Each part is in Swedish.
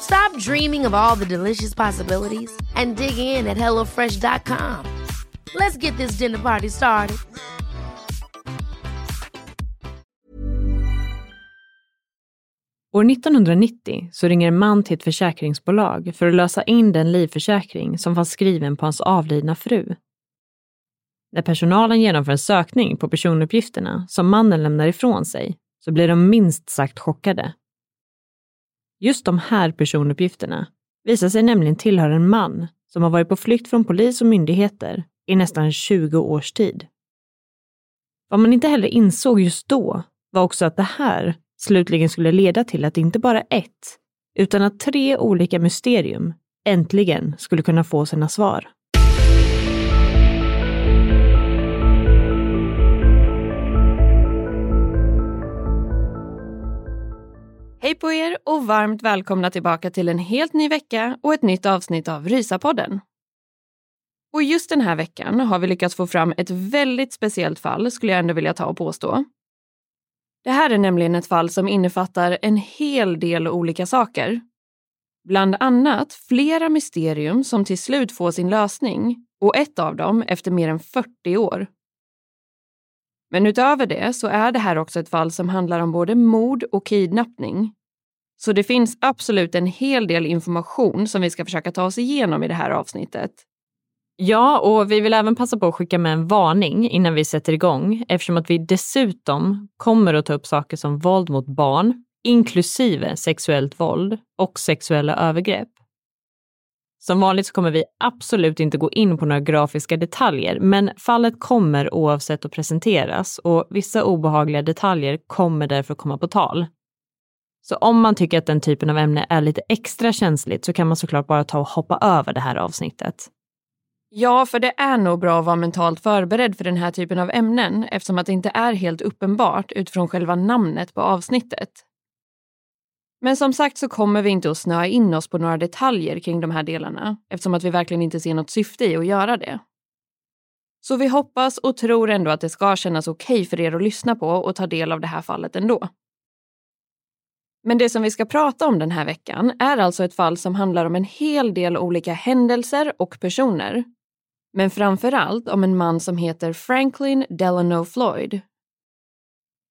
Stop dreaming of all the delicious possibilities and dig in at HelloFresh.com. Let's get this dinner party started. År 1990 så ringer en man till ett försäkringsbolag för att lösa in den livförsäkring som fanns skriven på hans avlidna fru. När personalen genomför en sökning på personuppgifterna som mannen lämnar ifrån sig så blir de minst sagt chockade. Just de här personuppgifterna visar sig nämligen tillhöra en man som har varit på flykt från polis och myndigheter i nästan 20 års tid. Vad man inte heller insåg just då var också att det här slutligen skulle leda till att inte bara ett, utan att tre olika mysterium äntligen skulle kunna få sina svar. Hej på er och varmt välkomna tillbaka till en helt ny vecka och ett nytt avsnitt av Rysapodden. Och just den här veckan har vi lyckats få fram ett väldigt speciellt fall skulle jag ändå vilja ta och påstå. Det här är nämligen ett fall som innefattar en hel del olika saker. Bland annat flera mysterium som till slut får sin lösning och ett av dem efter mer än 40 år. Men utöver det så är det här också ett fall som handlar om både mord och kidnappning. Så det finns absolut en hel del information som vi ska försöka ta oss igenom i det här avsnittet. Ja, och vi vill även passa på att skicka med en varning innan vi sätter igång eftersom att vi dessutom kommer att ta upp saker som våld mot barn, inklusive sexuellt våld och sexuella övergrepp. Som vanligt så kommer vi absolut inte gå in på några grafiska detaljer, men fallet kommer oavsett att presenteras och vissa obehagliga detaljer kommer därför komma på tal. Så om man tycker att den typen av ämne är lite extra känsligt så kan man såklart bara ta och hoppa över det här avsnittet. Ja, för det är nog bra att vara mentalt förberedd för den här typen av ämnen eftersom att det inte är helt uppenbart utifrån själva namnet på avsnittet. Men som sagt så kommer vi inte att snöa in oss på några detaljer kring de här delarna eftersom att vi verkligen inte ser något syfte i att göra det. Så vi hoppas och tror ändå att det ska kännas okej okay för er att lyssna på och ta del av det här fallet ändå. Men det som vi ska prata om den här veckan är alltså ett fall som handlar om en hel del olika händelser och personer. Men framför allt om en man som heter Franklin Delano Floyd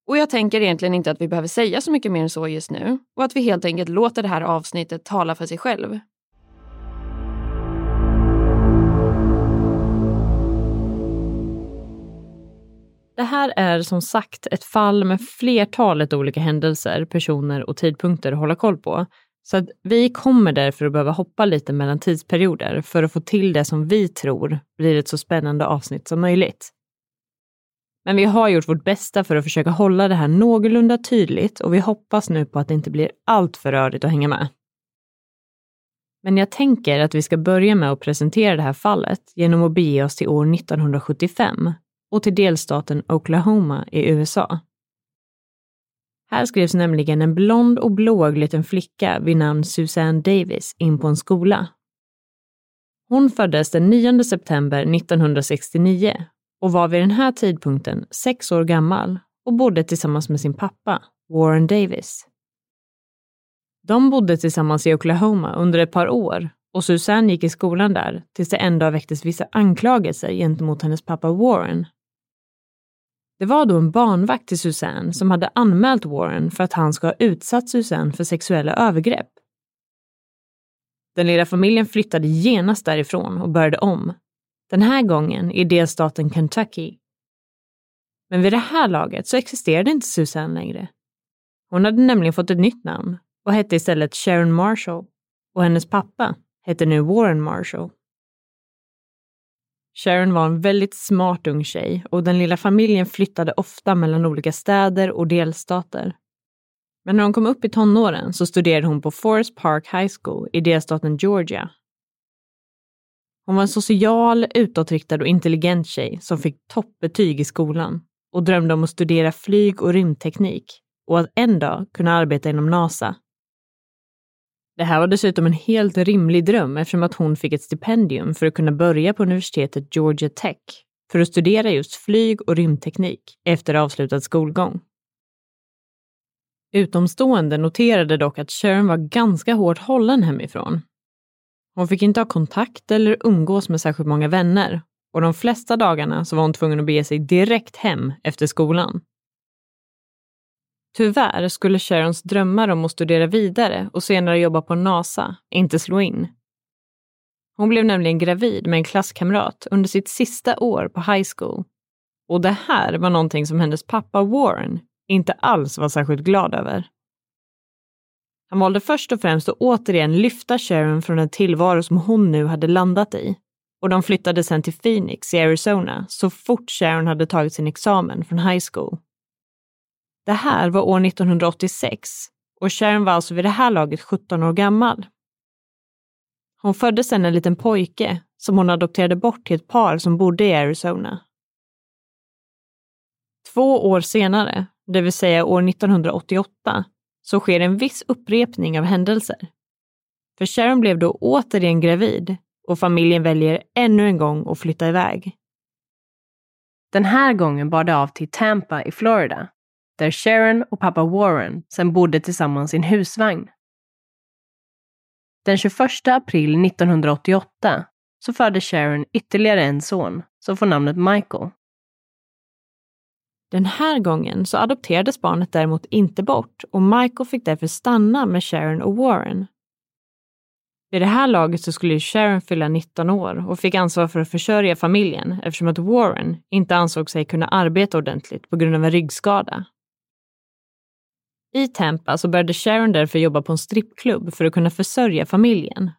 och jag tänker egentligen inte att vi behöver säga så mycket mer än så just nu och att vi helt enkelt låter det här avsnittet tala för sig själv. Det här är som sagt ett fall med flertalet olika händelser, personer och tidpunkter att hålla koll på. Så att vi kommer därför att behöva hoppa lite mellan tidsperioder för att få till det som vi tror blir ett så spännande avsnitt som möjligt. Men vi har gjort vårt bästa för att försöka hålla det här någorlunda tydligt och vi hoppas nu på att det inte blir allt för rörigt att hänga med. Men jag tänker att vi ska börja med att presentera det här fallet genom att bege oss till år 1975 och till delstaten Oklahoma i USA. Här skrevs nämligen en blond och blåögd liten flicka vid namn Suzanne Davis in på en skola. Hon föddes den 9 september 1969 och var vid den här tidpunkten sex år gammal och bodde tillsammans med sin pappa, Warren Davis. De bodde tillsammans i Oklahoma under ett par år och Susanne gick i skolan där tills det en dag väcktes vissa anklagelser gentemot hennes pappa Warren. Det var då en barnvakt till Susanne som hade anmält Warren för att han ska ha utsatt Susanne för sexuella övergrepp. Den lilla familjen flyttade genast därifrån och började om. Den här gången i delstaten Kentucky. Men vid det här laget så existerade inte Susanne längre. Hon hade nämligen fått ett nytt namn och hette istället Sharon Marshall och hennes pappa hette nu Warren Marshall. Sharon var en väldigt smart ung tjej och den lilla familjen flyttade ofta mellan olika städer och delstater. Men när hon kom upp i tonåren så studerade hon på Forest Park High School i delstaten Georgia. Hon var en social, utåtriktad och intelligent tjej som fick toppbetyg i skolan och drömde om att studera flyg och rymdteknik och att en dag kunna arbeta inom NASA. Det här var dessutom en helt rimlig dröm eftersom att hon fick ett stipendium för att kunna börja på universitetet Georgia Tech för att studera just flyg och rymdteknik efter avslutad skolgång. Utomstående noterade dock att Sharon var ganska hårt hållen hemifrån. Hon fick inte ha kontakt eller umgås med särskilt många vänner och de flesta dagarna så var hon tvungen att bege sig direkt hem efter skolan. Tyvärr skulle Sharons drömmar om att studera vidare och senare jobba på NASA inte slå in. Hon blev nämligen gravid med en klasskamrat under sitt sista år på high school. Och det här var någonting som hennes pappa Warren inte alls var särskilt glad över. Han valde först och främst att återigen lyfta Sharon från den tillvaro som hon nu hade landat i. Och de flyttade sen till Phoenix i Arizona så fort Sharon hade tagit sin examen från high school. Det här var år 1986 och Sharon var alltså vid det här laget 17 år gammal. Hon födde sedan en liten pojke som hon adopterade bort till ett par som bodde i Arizona. Två år senare, det vill säga år 1988, så sker en viss upprepning av händelser. För Sharon blev då återigen gravid och familjen väljer ännu en gång att flytta iväg. Den här gången bar det av till Tampa i Florida där Sharon och pappa Warren sen bodde tillsammans i en husvagn. Den 21 april 1988 så födde Sharon ytterligare en son som får namnet Michael. Den här gången så adopterades barnet däremot inte bort och Michael fick därför stanna med Sharon och Warren. Vid det här laget så skulle Sharon fylla 19 år och fick ansvar för att försörja familjen eftersom att Warren inte ansåg sig kunna arbeta ordentligt på grund av en ryggskada. I Tampa så började Sharon därför jobba på en strippklubb för att kunna försörja familjen.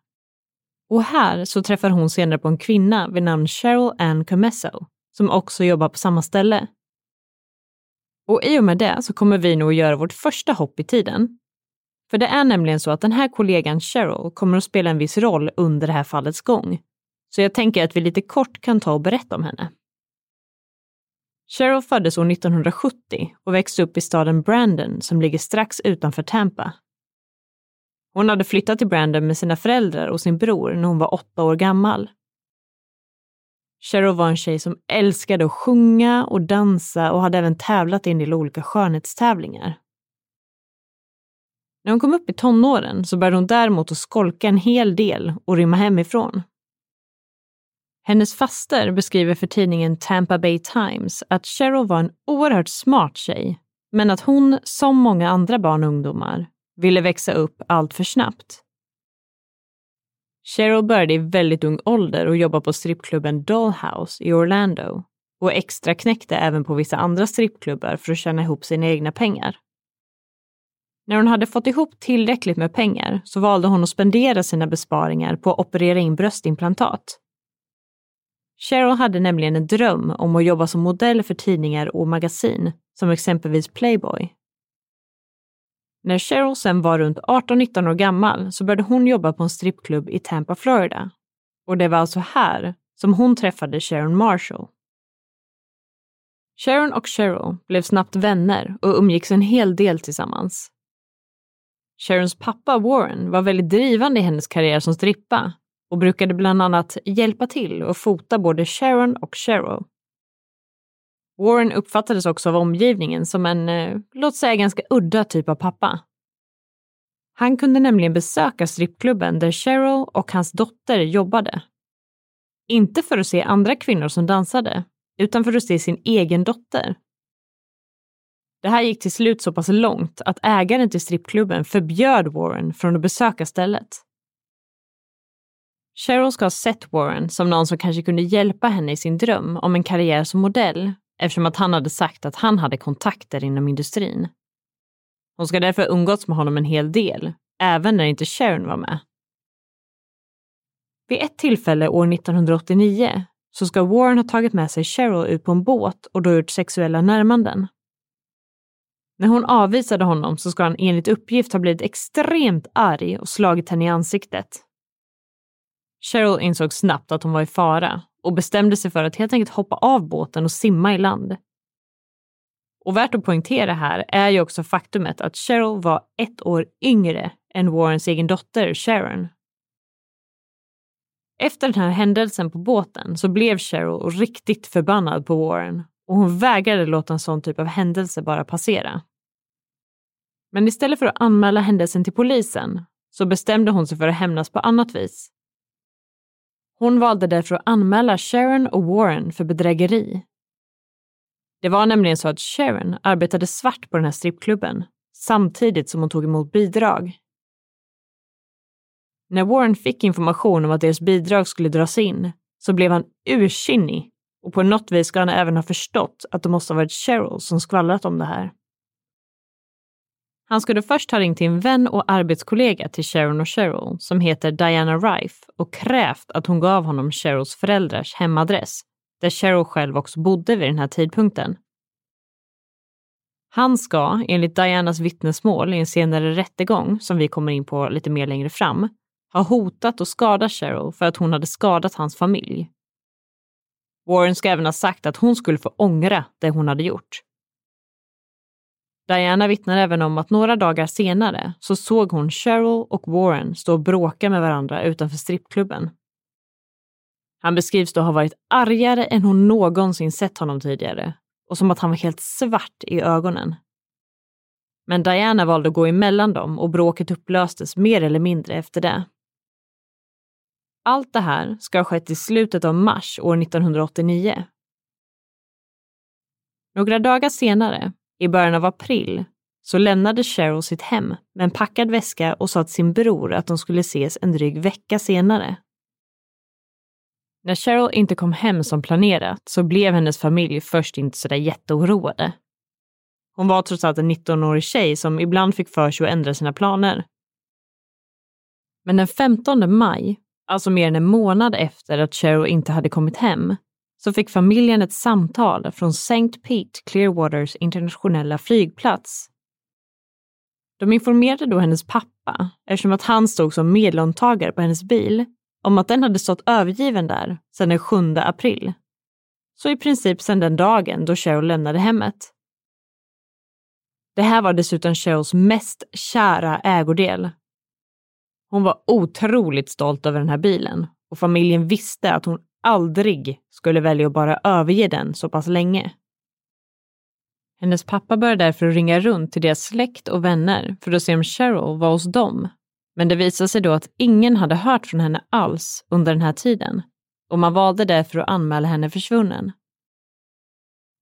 Och här så träffar hon senare på en kvinna vid namn Cheryl Ann Comesso som också jobbar på samma ställe. Och i och med det så kommer vi nog att göra vårt första hopp i tiden. För det är nämligen så att den här kollegan Cheryl kommer att spela en viss roll under det här fallets gång. Så jag tänker att vi lite kort kan ta och berätta om henne. Cheryl föddes år 1970 och växte upp i staden Brandon som ligger strax utanför Tampa. Hon hade flyttat till Brandon med sina föräldrar och sin bror när hon var åtta år gammal. Cheryl var en tjej som älskade att sjunga och dansa och hade även tävlat i en del olika skönhetstävlingar. När hon kom upp i tonåren så började hon däremot att skolka en hel del och rymma hemifrån. Hennes faster beskriver för tidningen Tampa Bay Times att Cheryl var en oerhört smart tjej, men att hon, som många andra barn och ungdomar, ville växa upp allt för snabbt. Cheryl började i väldigt ung ålder och jobba på strippklubben Dollhouse i Orlando och extra knäckte även på vissa andra strippklubbar för att tjäna ihop sina egna pengar. När hon hade fått ihop tillräckligt med pengar så valde hon att spendera sina besparingar på att operera in bröstimplantat. Cheryl hade nämligen en dröm om att jobba som modell för tidningar och magasin, som exempelvis Playboy. När Cheryl sen var runt 18-19 år gammal så började hon jobba på en strippklubb i Tampa, Florida. Och det var alltså här som hon träffade Sharon Marshall. Sharon och Cheryl blev snabbt vänner och umgicks en hel del tillsammans. Sharons pappa Warren var väldigt drivande i hennes karriär som strippa och brukade bland annat hjälpa till och fota både Sharon och Cheryl. Warren uppfattades också av omgivningen som en, eh, låt säga ganska udda typ av pappa. Han kunde nämligen besöka strippklubben där Cheryl och hans dotter jobbade. Inte för att se andra kvinnor som dansade, utan för att se sin egen dotter. Det här gick till slut så pass långt att ägaren till strippklubben förbjöd Warren från att besöka stället. Cheryl ska ha sett Warren som någon som kanske kunde hjälpa henne i sin dröm om en karriär som modell eftersom att han hade sagt att han hade kontakter inom industrin. Hon ska därför ha umgåtts med honom en hel del, även när inte Sharon var med. Vid ett tillfälle år 1989 så ska Warren ha tagit med sig Cheryl ut på en båt och då gjort sexuella närmanden. När hon avvisade honom så ska han enligt uppgift ha blivit extremt arg och slagit henne i ansiktet. Cheryl insåg snabbt att hon var i fara och bestämde sig för att helt enkelt hoppa av båten och simma i land. Och värt att poängtera här är ju också faktumet att Cheryl var ett år yngre än Warrens egen dotter Sharon. Efter den här händelsen på båten så blev Cheryl riktigt förbannad på Warren och hon vägrade låta en sån typ av händelse bara passera. Men istället för att anmäla händelsen till polisen så bestämde hon sig för att hämnas på annat vis. Hon valde därför att anmäla Sharon och Warren för bedrägeri. Det var nämligen så att Sharon arbetade svart på den här strippklubben samtidigt som hon tog emot bidrag. När Warren fick information om att deras bidrag skulle dras in så blev han ursinnig och på något vis ska han även ha förstått att det måste ha varit Cheryl som skvallrat om det här. Han skulle först ha ringt till en vän och arbetskollega till Sharon och Cheryl som heter Diana Rife och krävt att hon gav honom Cheryls föräldrars hemadress, där Cheryl själv också bodde vid den här tidpunkten. Han ska, enligt Dianas vittnesmål i en senare rättegång, som vi kommer in på lite mer längre fram, ha hotat och skadat Cheryl för att hon hade skadat hans familj. Warren ska även ha sagt att hon skulle få ångra det hon hade gjort. Diana vittnar även om att några dagar senare så såg hon Cheryl och Warren stå och bråka med varandra utanför strippklubben. Han beskrivs då ha varit argare än hon någonsin sett honom tidigare och som att han var helt svart i ögonen. Men Diana valde att gå emellan dem och bråket upplöstes mer eller mindre efter det. Allt det här ska ha skett i slutet av mars år 1989. Några dagar senare i början av april så lämnade Cheryl sitt hem med en packad väska och sa till sin bror att de skulle ses en dryg vecka senare. När Cheryl inte kom hem som planerat så blev hennes familj först inte sådär jätteoroade. Hon var trots allt en 19-årig tjej som ibland fick för sig att ändra sina planer. Men den 15 maj, alltså mer än en månad efter att Cheryl inte hade kommit hem, så fick familjen ett samtal från St. Pete Clearwaters internationella flygplats. De informerade då hennes pappa, eftersom att han stod som medlåntagare på hennes bil, om att den hade stått övergiven där sedan den 7 april. Så i princip sedan den dagen då Cheryl lämnade hemmet. Det här var dessutom Cheryls mest kära ägodel. Hon var otroligt stolt över den här bilen och familjen visste att hon aldrig skulle välja att bara överge den så pass länge. Hennes pappa började därför ringa runt till deras släkt och vänner för att se om Cheryl var hos dem. Men det visade sig då att ingen hade hört från henne alls under den här tiden och man valde därför att anmäla henne försvunnen.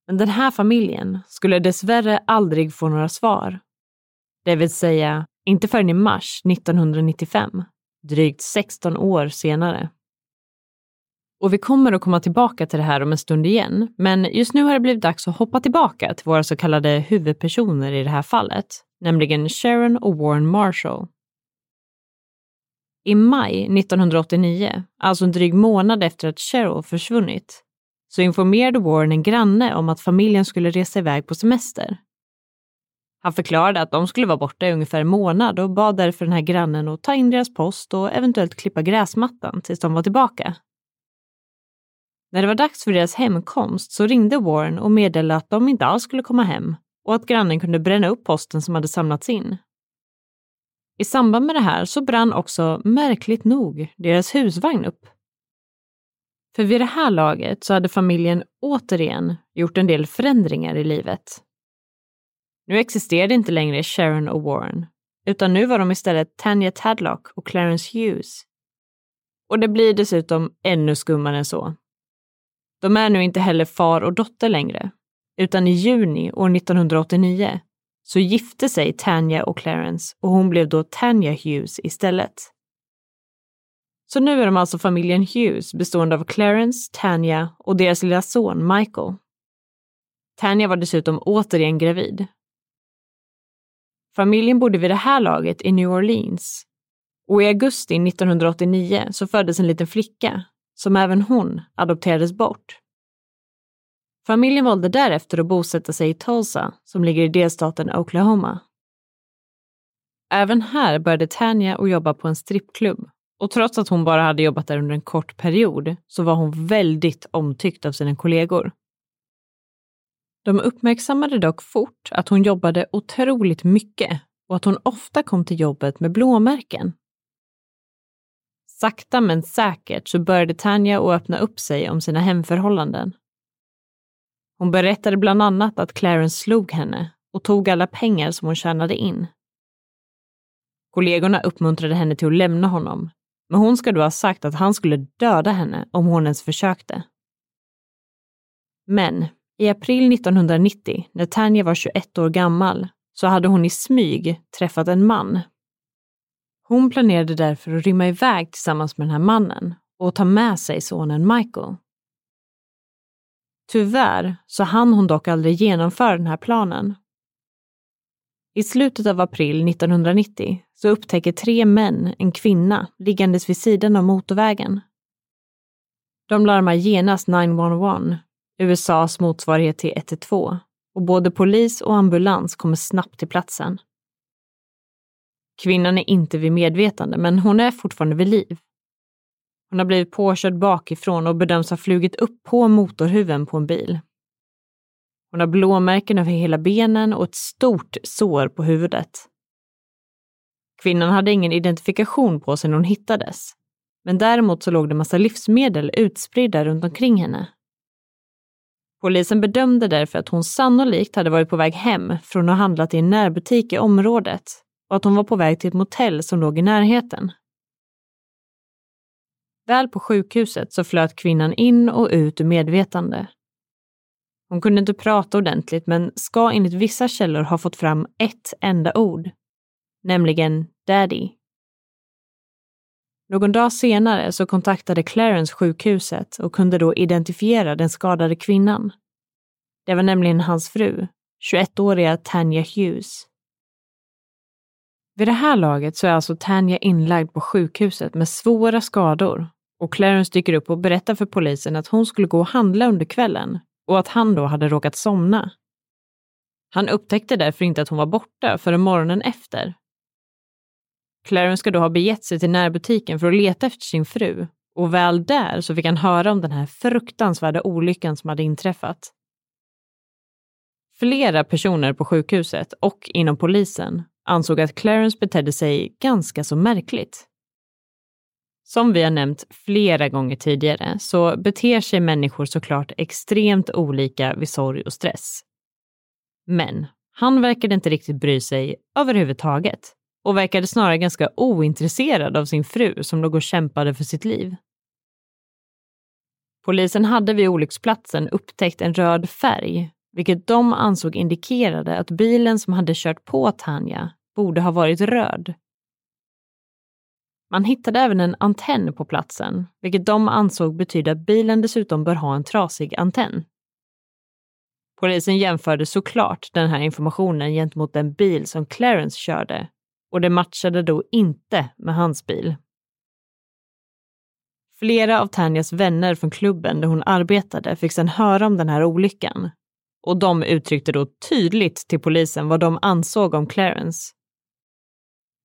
Men den här familjen skulle dessvärre aldrig få några svar. Det vill säga, inte förrän i mars 1995, drygt 16 år senare. Och vi kommer att komma tillbaka till det här om en stund igen, men just nu har det blivit dags att hoppa tillbaka till våra så kallade huvudpersoner i det här fallet, nämligen Sharon och Warren Marshall. I maj 1989, alltså en dryg månad efter att Cheryl försvunnit, så informerade Warren en granne om att familjen skulle resa iväg på semester. Han förklarade att de skulle vara borta i ungefär en månad och bad därför den här grannen att ta in deras post och eventuellt klippa gräsmattan tills de var tillbaka. När det var dags för deras hemkomst så ringde Warren och meddelade att de inte alls skulle komma hem och att grannen kunde bränna upp posten som hade samlats in. I samband med det här så brann också, märkligt nog, deras husvagn upp. För vid det här laget så hade familjen återigen gjort en del förändringar i livet. Nu existerade inte längre Sharon och Warren, utan nu var de istället Tanya Tadlock och Clarence Hughes. Och det blir dessutom ännu skummare än så. De är nu inte heller far och dotter längre, utan i juni år 1989 så gifte sig Tanya och Clarence och hon blev då Tanya Hughes istället. Så nu är de alltså familjen Hughes bestående av Clarence, Tanya och deras lilla son Michael. Tanya var dessutom återigen gravid. Familjen bodde vid det här laget i New Orleans och i augusti 1989 så föddes en liten flicka som även hon adopterades bort. Familjen valde därefter att bosätta sig i Tulsa, som ligger i delstaten Oklahoma. Även här började Tanya att jobba på en strippklubb och trots att hon bara hade jobbat där under en kort period så var hon väldigt omtyckt av sina kollegor. De uppmärksammade dock fort att hon jobbade otroligt mycket och att hon ofta kom till jobbet med blåmärken. Sakta men säkert så började Tanja att öppna upp sig om sina hemförhållanden. Hon berättade bland annat att Clarence slog henne och tog alla pengar som hon tjänade in. Kollegorna uppmuntrade henne till att lämna honom, men hon ska då ha sagt att han skulle döda henne om hon ens försökte. Men i april 1990, när Tanja var 21 år gammal, så hade hon i smyg träffat en man. Hon planerade därför att rymma iväg tillsammans med den här mannen och ta med sig sonen Michael. Tyvärr så hann hon dock aldrig genomföra den här planen. I slutet av april 1990 så upptäcker tre män en kvinna liggandes vid sidan av motorvägen. De larmar genast 911, USAs motsvarighet till 112, och både polis och ambulans kommer snabbt till platsen. Kvinnan är inte vid medvetande, men hon är fortfarande vid liv. Hon har blivit påkörd bakifrån och bedöms ha flugit upp på motorhuven på en bil. Hon har blåmärken över hela benen och ett stort sår på huvudet. Kvinnan hade ingen identifikation på sig när hon hittades, men däremot så låg det massa livsmedel utspridda runt omkring henne. Polisen bedömde därför att hon sannolikt hade varit på väg hem från att ha handlat i en närbutik i området och att hon var på väg till ett motell som låg i närheten. Väl på sjukhuset så flöt kvinnan in och ut ur medvetande. Hon kunde inte prata ordentligt men ska enligt vissa källor ha fått fram ett enda ord, nämligen daddy. Någon dag senare så kontaktade Clarence sjukhuset och kunde då identifiera den skadade kvinnan. Det var nämligen hans fru, 21-åriga Tanya Hughes. Vid det här laget så är alltså Tanya inlagd på sjukhuset med svåra skador och Clarence dyker upp och berättar för polisen att hon skulle gå och handla under kvällen och att han då hade råkat somna. Han upptäckte därför inte att hon var borta förrän morgonen efter. Clarence ska då ha begett sig till närbutiken för att leta efter sin fru och väl där så fick han höra om den här fruktansvärda olyckan som hade inträffat. Flera personer på sjukhuset och inom polisen ansåg att Clarence betedde sig ganska så märkligt. Som vi har nämnt flera gånger tidigare så beter sig människor såklart extremt olika vid sorg och stress. Men han verkade inte riktigt bry sig överhuvudtaget och verkade snarare ganska ointresserad av sin fru som låg och kämpade för sitt liv. Polisen hade vid olycksplatsen upptäckt en röd färg, vilket de ansåg indikerade att bilen som hade kört på Tanja borde ha varit röd man hittade även en antenn på platsen, vilket de ansåg betydde att bilen dessutom bör ha en trasig antenn. Polisen jämförde såklart den här informationen gentemot den bil som Clarence körde och det matchade då inte med hans bil. Flera av Tanjas vänner från klubben där hon arbetade fick sedan höra om den här olyckan och de uttryckte då tydligt till polisen vad de ansåg om Clarence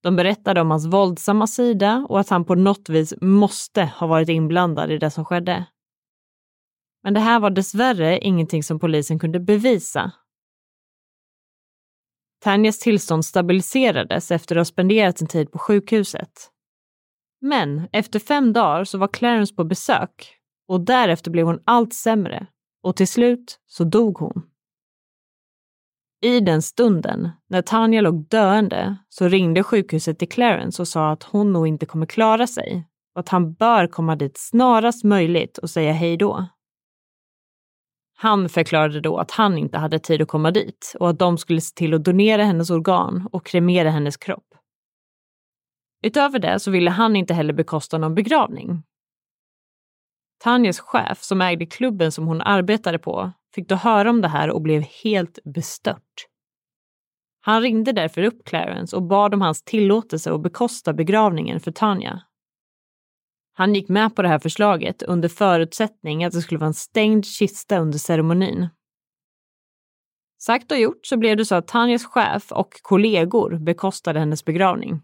de berättade om hans våldsamma sida och att han på något vis måste ha varit inblandad i det som skedde. Men det här var dessvärre ingenting som polisen kunde bevisa. Tanjas tillstånd stabiliserades efter att ha spenderat en tid på sjukhuset. Men efter fem dagar så var Clarence på besök och därefter blev hon allt sämre och till slut så dog hon. I den stunden, när Tanja låg döende, så ringde sjukhuset till Clarence och sa att hon nog inte kommer klara sig och att han bör komma dit snarast möjligt och säga hej då. Han förklarade då att han inte hade tid att komma dit och att de skulle se till att donera hennes organ och kremera hennes kropp. Utöver det så ville han inte heller bekosta någon begravning. Tanjas chef, som ägde klubben som hon arbetade på, fick då höra om det här och blev helt bestört. Han ringde därför upp Clarence och bad om hans tillåtelse att bekosta begravningen för Tanja. Han gick med på det här förslaget under förutsättning att det skulle vara en stängd kista under ceremonin. Sagt och gjort så blev det så att Tanjas chef och kollegor bekostade hennes begravning.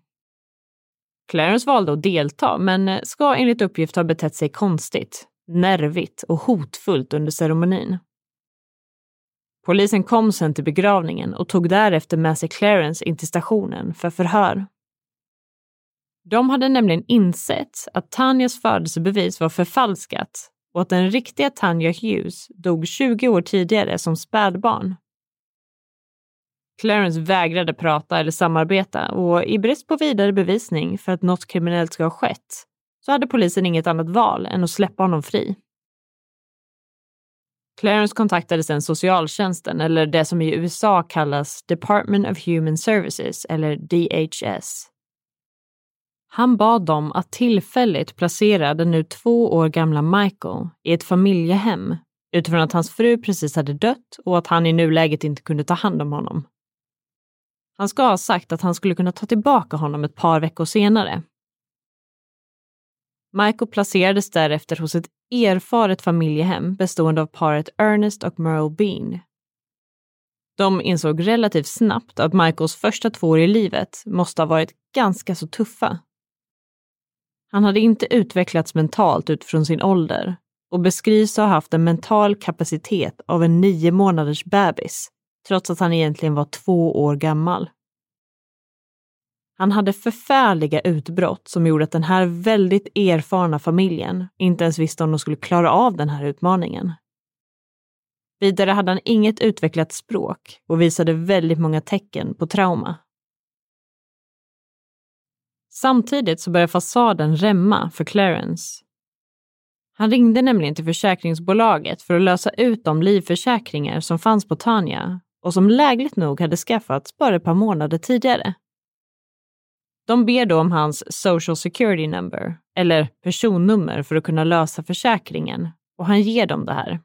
Clarence valde att delta, men ska enligt uppgift ha betett sig konstigt, nervigt och hotfullt under ceremonin. Polisen kom sen till begravningen och tog därefter med sig Clarence in till stationen för förhör. De hade nämligen insett att Tanjas födelsebevis var förfalskat och att den riktiga Tanja Hughes dog 20 år tidigare som spädbarn. Clarence vägrade prata eller samarbeta och i brist på vidare bevisning för att något kriminellt ska ha skett så hade polisen inget annat val än att släppa honom fri. Clarence kontaktade sedan socialtjänsten, eller det som i USA kallas Department of Human Services, eller DHS. Han bad dem att tillfälligt placera den nu två år gamla Michael i ett familjehem utifrån att hans fru precis hade dött och att han i nuläget inte kunde ta hand om honom. Han ska ha sagt att han skulle kunna ta tillbaka honom ett par veckor senare. Michael placerades därefter hos ett erfaret familjehem bestående av paret Ernest och Merle Bean. De insåg relativt snabbt att Michaels första två år i livet måste ha varit ganska så tuffa. Han hade inte utvecklats mentalt utifrån sin ålder och beskrivs ha haft en mental kapacitet av en nio månaders bebis, trots att han egentligen var två år gammal. Han hade förfärliga utbrott som gjorde att den här väldigt erfarna familjen inte ens visste om de skulle klara av den här utmaningen. Vidare hade han inget utvecklat språk och visade väldigt många tecken på trauma. Samtidigt så började fasaden rämma för Clarence. Han ringde nämligen till försäkringsbolaget för att lösa ut de livförsäkringar som fanns på Tanya och som lägligt nog hade skaffats bara ett par månader tidigare. De ber då om hans social security number, eller personnummer för att kunna lösa försäkringen, och han ger dem det här.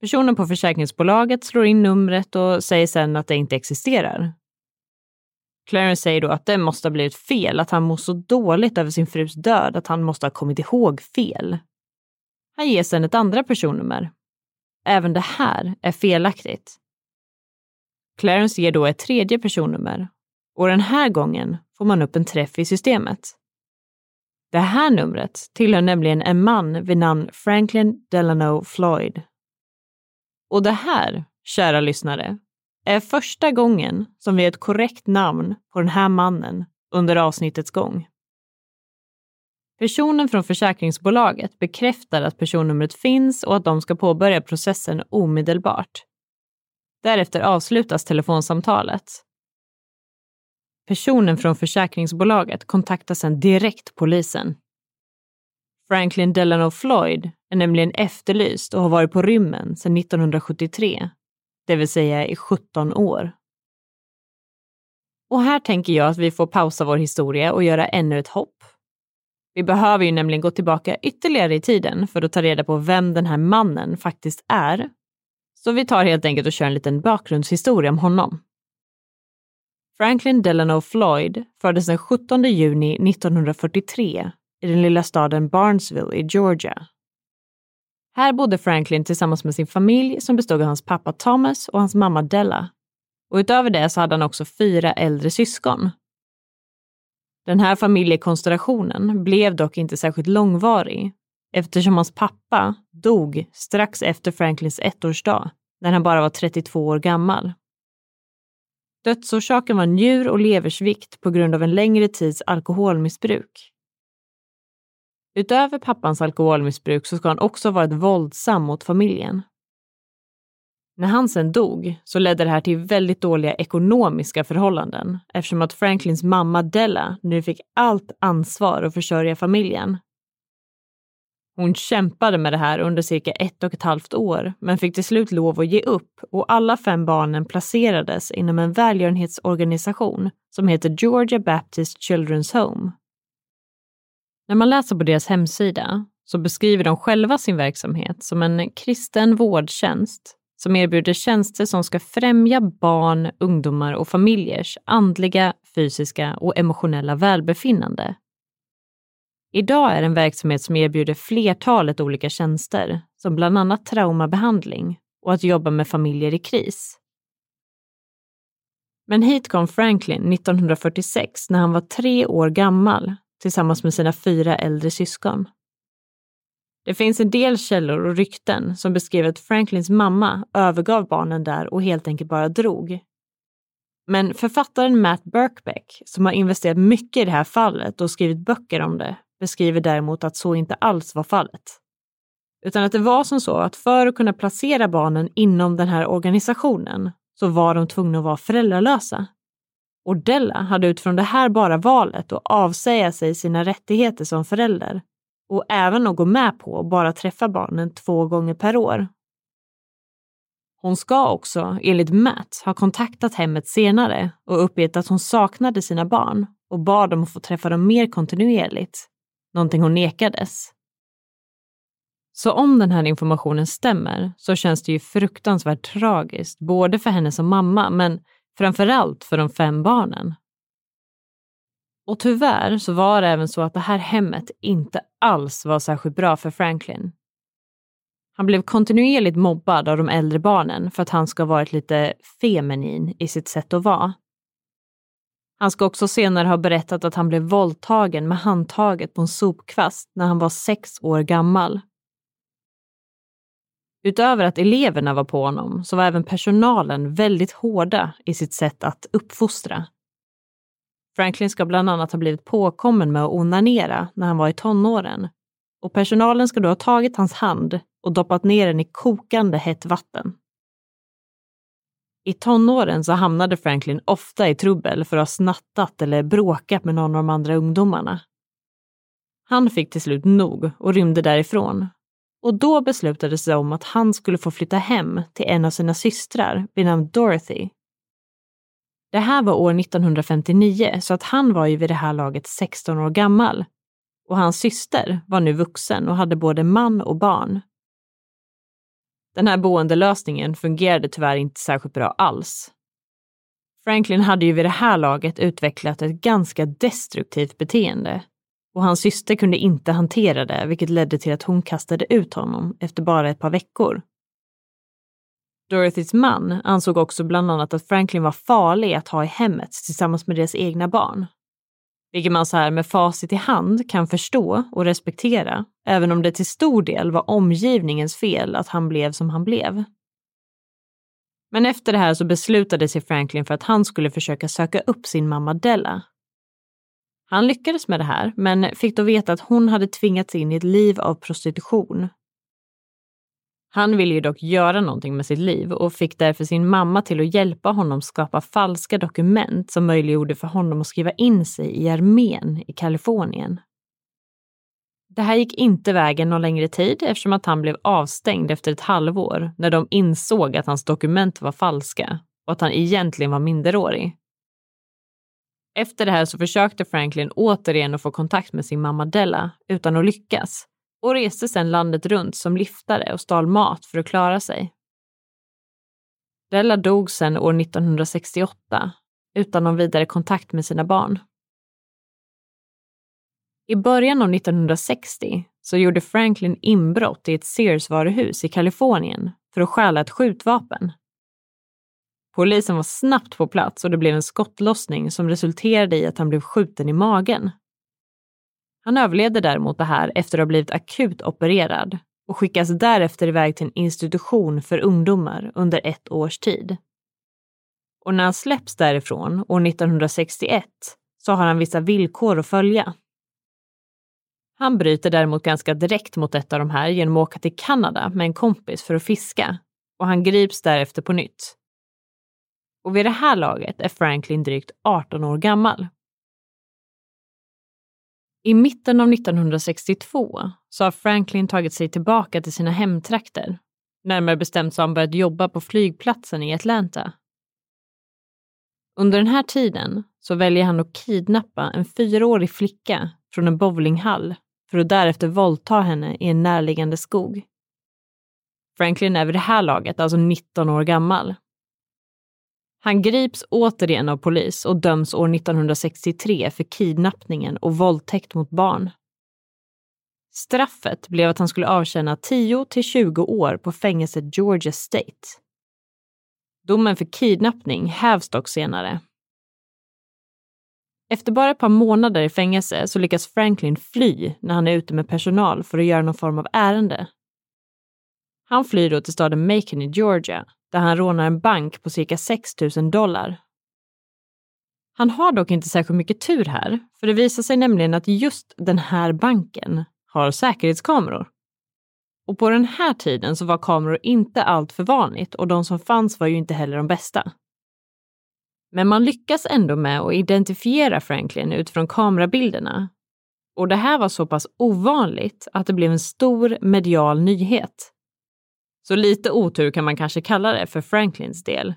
Personen på försäkringsbolaget slår in numret och säger sen att det inte existerar. Clarence säger då att det måste ha blivit fel, att han mår så dåligt över sin frus död att han måste ha kommit ihåg fel. Han ger sen ett andra personnummer. Även det här är felaktigt. Clarence ger då ett tredje personnummer och den här gången får man upp en träff i systemet. Det här numret tillhör nämligen en man vid namn Franklin Delano Floyd. Och det här, kära lyssnare, är första gången som vi har ett korrekt namn på den här mannen under avsnittets gång. Personen från försäkringsbolaget bekräftar att personnumret finns och att de ska påbörja processen omedelbart. Därefter avslutas telefonsamtalet Personen från försäkringsbolaget kontaktar sedan direkt polisen. Franklin Delano Floyd är nämligen efterlyst och har varit på rymmen sedan 1973, det vill säga i 17 år. Och här tänker jag att vi får pausa vår historia och göra ännu ett hopp. Vi behöver ju nämligen gå tillbaka ytterligare i tiden för att ta reda på vem den här mannen faktiskt är. Så vi tar helt enkelt och kör en liten bakgrundshistoria om honom. Franklin Delano Floyd föddes den 17 juni 1943 i den lilla staden Barnesville i Georgia. Här bodde Franklin tillsammans med sin familj som bestod av hans pappa Thomas och hans mamma Della. Och utöver det så hade han också fyra äldre syskon. Den här familjekonstellationen blev dock inte särskilt långvarig eftersom hans pappa dog strax efter Franklins ettårsdag när han bara var 32 år gammal. Dödsorsaken var njur och leversvikt på grund av en längre tids alkoholmissbruk. Utöver pappans alkoholmissbruk så ska han också ha varit våldsam mot familjen. När han sen dog så ledde det här till väldigt dåliga ekonomiska förhållanden eftersom att Franklins mamma Della nu fick allt ansvar att försörja familjen. Hon kämpade med det här under cirka ett och ett halvt år men fick till slut lov att ge upp och alla fem barnen placerades inom en välgörenhetsorganisation som heter Georgia Baptist Children's Home. När man läser på deras hemsida så beskriver de själva sin verksamhet som en kristen vårdtjänst som erbjuder tjänster som ska främja barn, ungdomar och familjers andliga, fysiska och emotionella välbefinnande. Idag är det en verksamhet som erbjuder flertalet olika tjänster, som bland annat traumabehandling och att jobba med familjer i kris. Men hit kom Franklin 1946 när han var tre år gammal tillsammans med sina fyra äldre syskon. Det finns en del källor och rykten som beskriver att Franklins mamma övergav barnen där och helt enkelt bara drog. Men författaren Matt Birkbeck, som har investerat mycket i det här fallet och skrivit böcker om det, beskriver däremot att så inte alls var fallet. Utan att det var som så att för att kunna placera barnen inom den här organisationen så var de tvungna att vara föräldralösa. Och Della hade utifrån det här bara valet att avsäga sig sina rättigheter som förälder och även att gå med på att bara träffa barnen två gånger per år. Hon ska också, enligt Matt, ha kontaktat hemmet senare och uppgett att hon saknade sina barn och bad dem att få träffa dem mer kontinuerligt, någonting hon nekades. Så om den här informationen stämmer så känns det ju fruktansvärt tragiskt, både för henne som mamma men framförallt för de fem barnen. Och tyvärr så var det även så att det här hemmet inte alls var särskilt bra för Franklin. Han blev kontinuerligt mobbad av de äldre barnen för att han ska ha varit lite feminin i sitt sätt att vara. Han ska också senare ha berättat att han blev våldtagen med handtaget på en sopkvast när han var sex år gammal. Utöver att eleverna var på honom så var även personalen väldigt hårda i sitt sätt att uppfostra. Franklin ska bland annat ha blivit påkommen med att onanera när han var i tonåren och personalen ska då ha tagit hans hand och doppat ner den i kokande hett vatten. I tonåren så hamnade Franklin ofta i trubbel för att ha snattat eller bråkat med någon av de andra ungdomarna. Han fick till slut nog och rymde därifrån. Och då beslutade det sig om att han skulle få flytta hem till en av sina systrar vid namn Dorothy det här var år 1959, så att han var ju vid det här laget 16 år gammal. Och hans syster var nu vuxen och hade både man och barn. Den här boendelösningen fungerade tyvärr inte särskilt bra alls. Franklin hade ju vid det här laget utvecklat ett ganska destruktivt beteende och hans syster kunde inte hantera det, vilket ledde till att hon kastade ut honom efter bara ett par veckor. Dorothys man ansåg också bland annat att Franklin var farlig att ha i hemmet tillsammans med deras egna barn. Vilket man så här med facit i hand kan förstå och respektera, även om det till stor del var omgivningens fel att han blev som han blev. Men efter det här så beslutade sig Franklin för att han skulle försöka söka upp sin mamma Della. Han lyckades med det här, men fick då veta att hon hade tvingats in i ett liv av prostitution han ville ju dock göra någonting med sitt liv och fick därför sin mamma till att hjälpa honom skapa falska dokument som möjliggjorde för honom att skriva in sig i armén i Kalifornien. Det här gick inte vägen någon längre tid eftersom att han blev avstängd efter ett halvår när de insåg att hans dokument var falska och att han egentligen var minderårig. Efter det här så försökte Franklin återigen att få kontakt med sin mamma Della utan att lyckas och reste sedan landet runt som liftare och stal mat för att klara sig. Della dog sedan år 1968 utan någon vidare kontakt med sina barn. I början av 1960 så gjorde Franklin inbrott i ett Sears-varuhus i Kalifornien för att stjäla ett skjutvapen. Polisen var snabbt på plats och det blev en skottlossning som resulterade i att han blev skjuten i magen han överlevde däremot det här efter att ha blivit akut opererad och skickas därefter iväg till en institution för ungdomar under ett års tid. Och när han släpps därifrån år 1961 så har han vissa villkor att följa. Han bryter däremot ganska direkt mot ett av de här genom att åka till Kanada med en kompis för att fiska och han grips därefter på nytt. Och vid det här laget är Franklin drygt 18 år gammal. I mitten av 1962 så har Franklin tagit sig tillbaka till sina hemtrakter. Närmare bestämt så har han börjat jobba på flygplatsen i Atlanta. Under den här tiden så väljer han att kidnappa en fyraårig flicka från en bowlinghall för att därefter våldta henne i en närliggande skog. Franklin är vid det här laget alltså 19 år gammal. Han grips återigen av polis och döms år 1963 för kidnappningen och våldtäkt mot barn. Straffet blev att han skulle avtjäna 10 till 20 år på fängelset Georgia State. Domen för kidnappning hävs dock senare. Efter bara ett par månader i fängelse så lyckas Franklin fly när han är ute med personal för att göra någon form av ärende. Han flyr då till staden Macon i Georgia där han rånar en bank på cirka 6 000 dollar. Han har dock inte särskilt mycket tur här, för det visar sig nämligen att just den här banken har säkerhetskameror. Och på den här tiden så var kameror inte allt för vanligt och de som fanns var ju inte heller de bästa. Men man lyckas ändå med att identifiera Franklin utifrån kamerabilderna. Och det här var så pass ovanligt att det blev en stor medial nyhet. Så lite otur kan man kanske kalla det för Franklins del.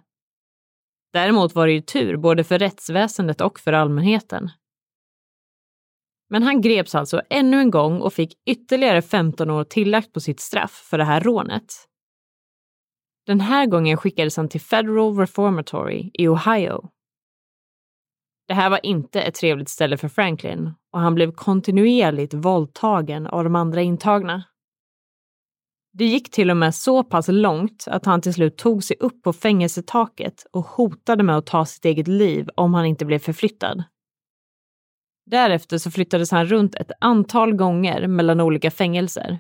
Däremot var det ju tur både för rättsväsendet och för allmänheten. Men han greps alltså ännu en gång och fick ytterligare 15 år tillagt på sitt straff för det här rånet. Den här gången skickades han till Federal Reformatory i Ohio. Det här var inte ett trevligt ställe för Franklin och han blev kontinuerligt våldtagen av de andra intagna. Det gick till och med så pass långt att han till slut tog sig upp på fängelsetaket och hotade med att ta sitt eget liv om han inte blev förflyttad. Därefter så flyttades han runt ett antal gånger mellan olika fängelser.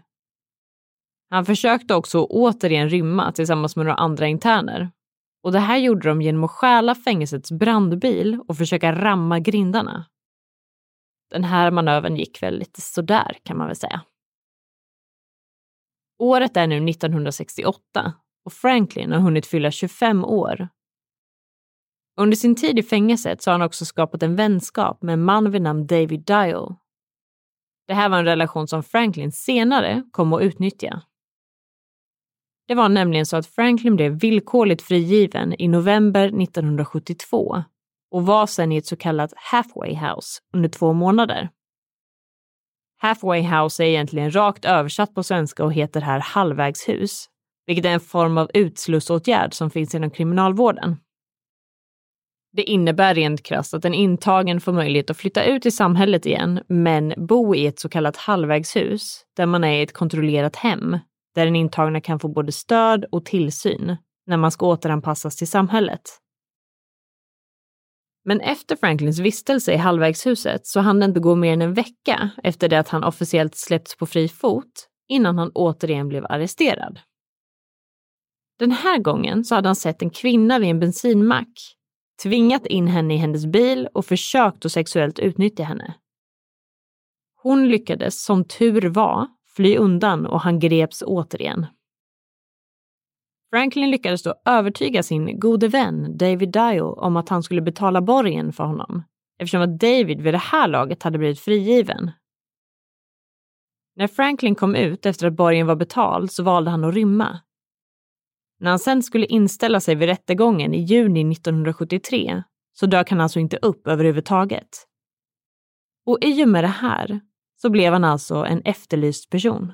Han försökte också återigen rymma tillsammans med några andra interner. Och det här gjorde de genom att stjäla fängelsets brandbil och försöka ramma grindarna. Den här manövern gick väl lite sådär kan man väl säga. Året är nu 1968 och Franklin har hunnit fylla 25 år. Under sin tid i fängelset så har han också skapat en vänskap med en man vid namn David Dial. Det här var en relation som Franklin senare kom att utnyttja. Det var nämligen så att Franklin blev villkorligt frigiven i november 1972 och var sedan i ett så kallat halfway house under två månader. Halfway house är egentligen rakt översatt på svenska och heter här halvvägshus, vilket är en form av utslussåtgärd som finns inom kriminalvården. Det innebär rent krasst att en intagen får möjlighet att flytta ut i samhället igen, men bo i ett så kallat halvvägshus, där man är i ett kontrollerat hem, där den intagna kan få både stöd och tillsyn när man ska återanpassas till samhället. Men efter Franklins vistelse i halvvägshuset så hann det inte gå mer än en vecka efter det att han officiellt släppts på fri fot innan han återigen blev arresterad. Den här gången så hade han sett en kvinna vid en bensinmack, tvingat in henne i hennes bil och försökt att sexuellt utnyttja henne. Hon lyckades, som tur var, fly undan och han greps återigen. Franklin lyckades då övertyga sin gode vän David Dio om att han skulle betala borgen för honom eftersom att David vid det här laget hade blivit frigiven. När Franklin kom ut efter att borgen var betald så valde han att rymma. När han sen skulle inställa sig vid rättegången i juni 1973 så dök han alltså inte upp överhuvudtaget. Och i och med det här så blev han alltså en efterlyst person.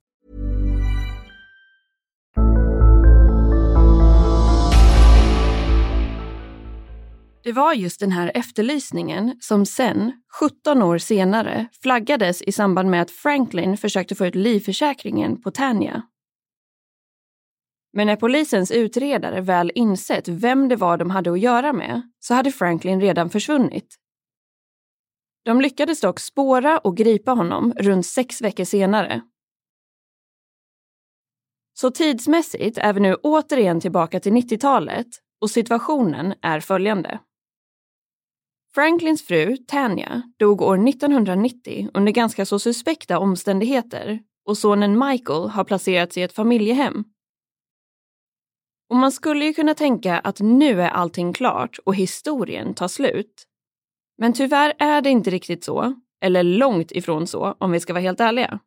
Det var just den här efterlysningen som sen, 17 år senare, flaggades i samband med att Franklin försökte få ut livförsäkringen på Tanya. Men när polisens utredare väl insett vem det var de hade att göra med så hade Franklin redan försvunnit. De lyckades dock spåra och gripa honom runt sex veckor senare. Så tidsmässigt är vi nu återigen tillbaka till 90-talet och situationen är följande. Franklins fru, Tanya, dog år 1990 under ganska så suspekta omständigheter och sonen Michael har placerats i ett familjehem. Och man skulle ju kunna tänka att nu är allting klart och historien tar slut. Men tyvärr är det inte riktigt så, eller långt ifrån så om vi ska vara helt ärliga.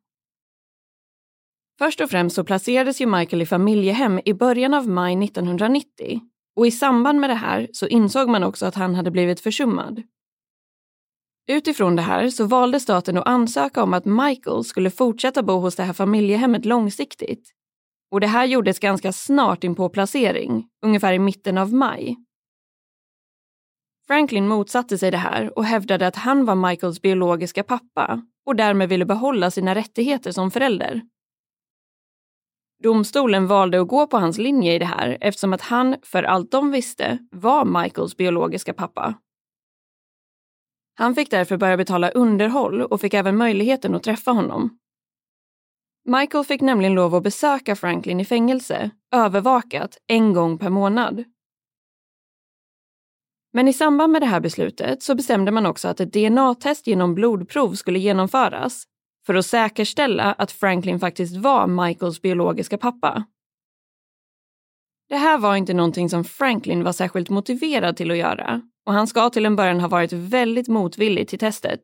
Först och främst så placerades ju Michael i familjehem i början av maj 1990 och i samband med det här så insåg man också att han hade blivit försummad. Utifrån det här så valde staten att ansöka om att Michael skulle fortsätta bo hos det här familjehemmet långsiktigt. Och det här gjordes ganska snart in på placering, ungefär i mitten av maj. Franklin motsatte sig det här och hävdade att han var Michaels biologiska pappa och därmed ville behålla sina rättigheter som förälder. Domstolen valde att gå på hans linje i det här eftersom att han, för allt de visste, var Michaels biologiska pappa. Han fick därför börja betala underhåll och fick även möjligheten att träffa honom. Michael fick nämligen lov att besöka Franklin i fängelse, övervakat, en gång per månad. Men i samband med det här beslutet så bestämde man också att ett DNA-test genom blodprov skulle genomföras för att säkerställa att Franklin faktiskt var Michaels biologiska pappa. Det här var inte någonting som Franklin var särskilt motiverad till att göra och han ska till en början ha varit väldigt motvillig till testet.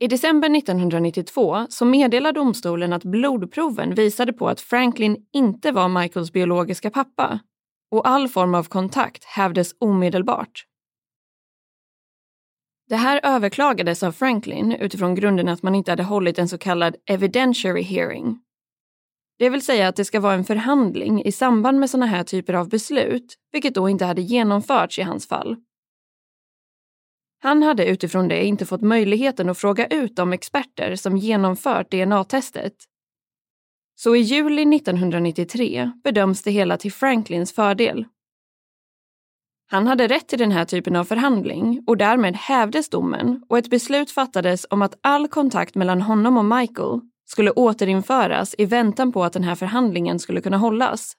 I december 1992 så meddelade domstolen att blodproven visade på att Franklin inte var Michaels biologiska pappa och all form av kontakt hävdes omedelbart. Det här överklagades av Franklin utifrån grunden att man inte hade hållit en så kallad evidentiary hearing. Det vill säga att det ska vara en förhandling i samband med sådana här typer av beslut, vilket då inte hade genomförts i hans fall. Han hade utifrån det inte fått möjligheten att fråga ut de experter som genomfört DNA-testet. Så i juli 1993 bedöms det hela till Franklins fördel. Han hade rätt till den här typen av förhandling och därmed hävdes domen och ett beslut fattades om att all kontakt mellan honom och Michael skulle återinföras i väntan på att den här förhandlingen skulle kunna hållas.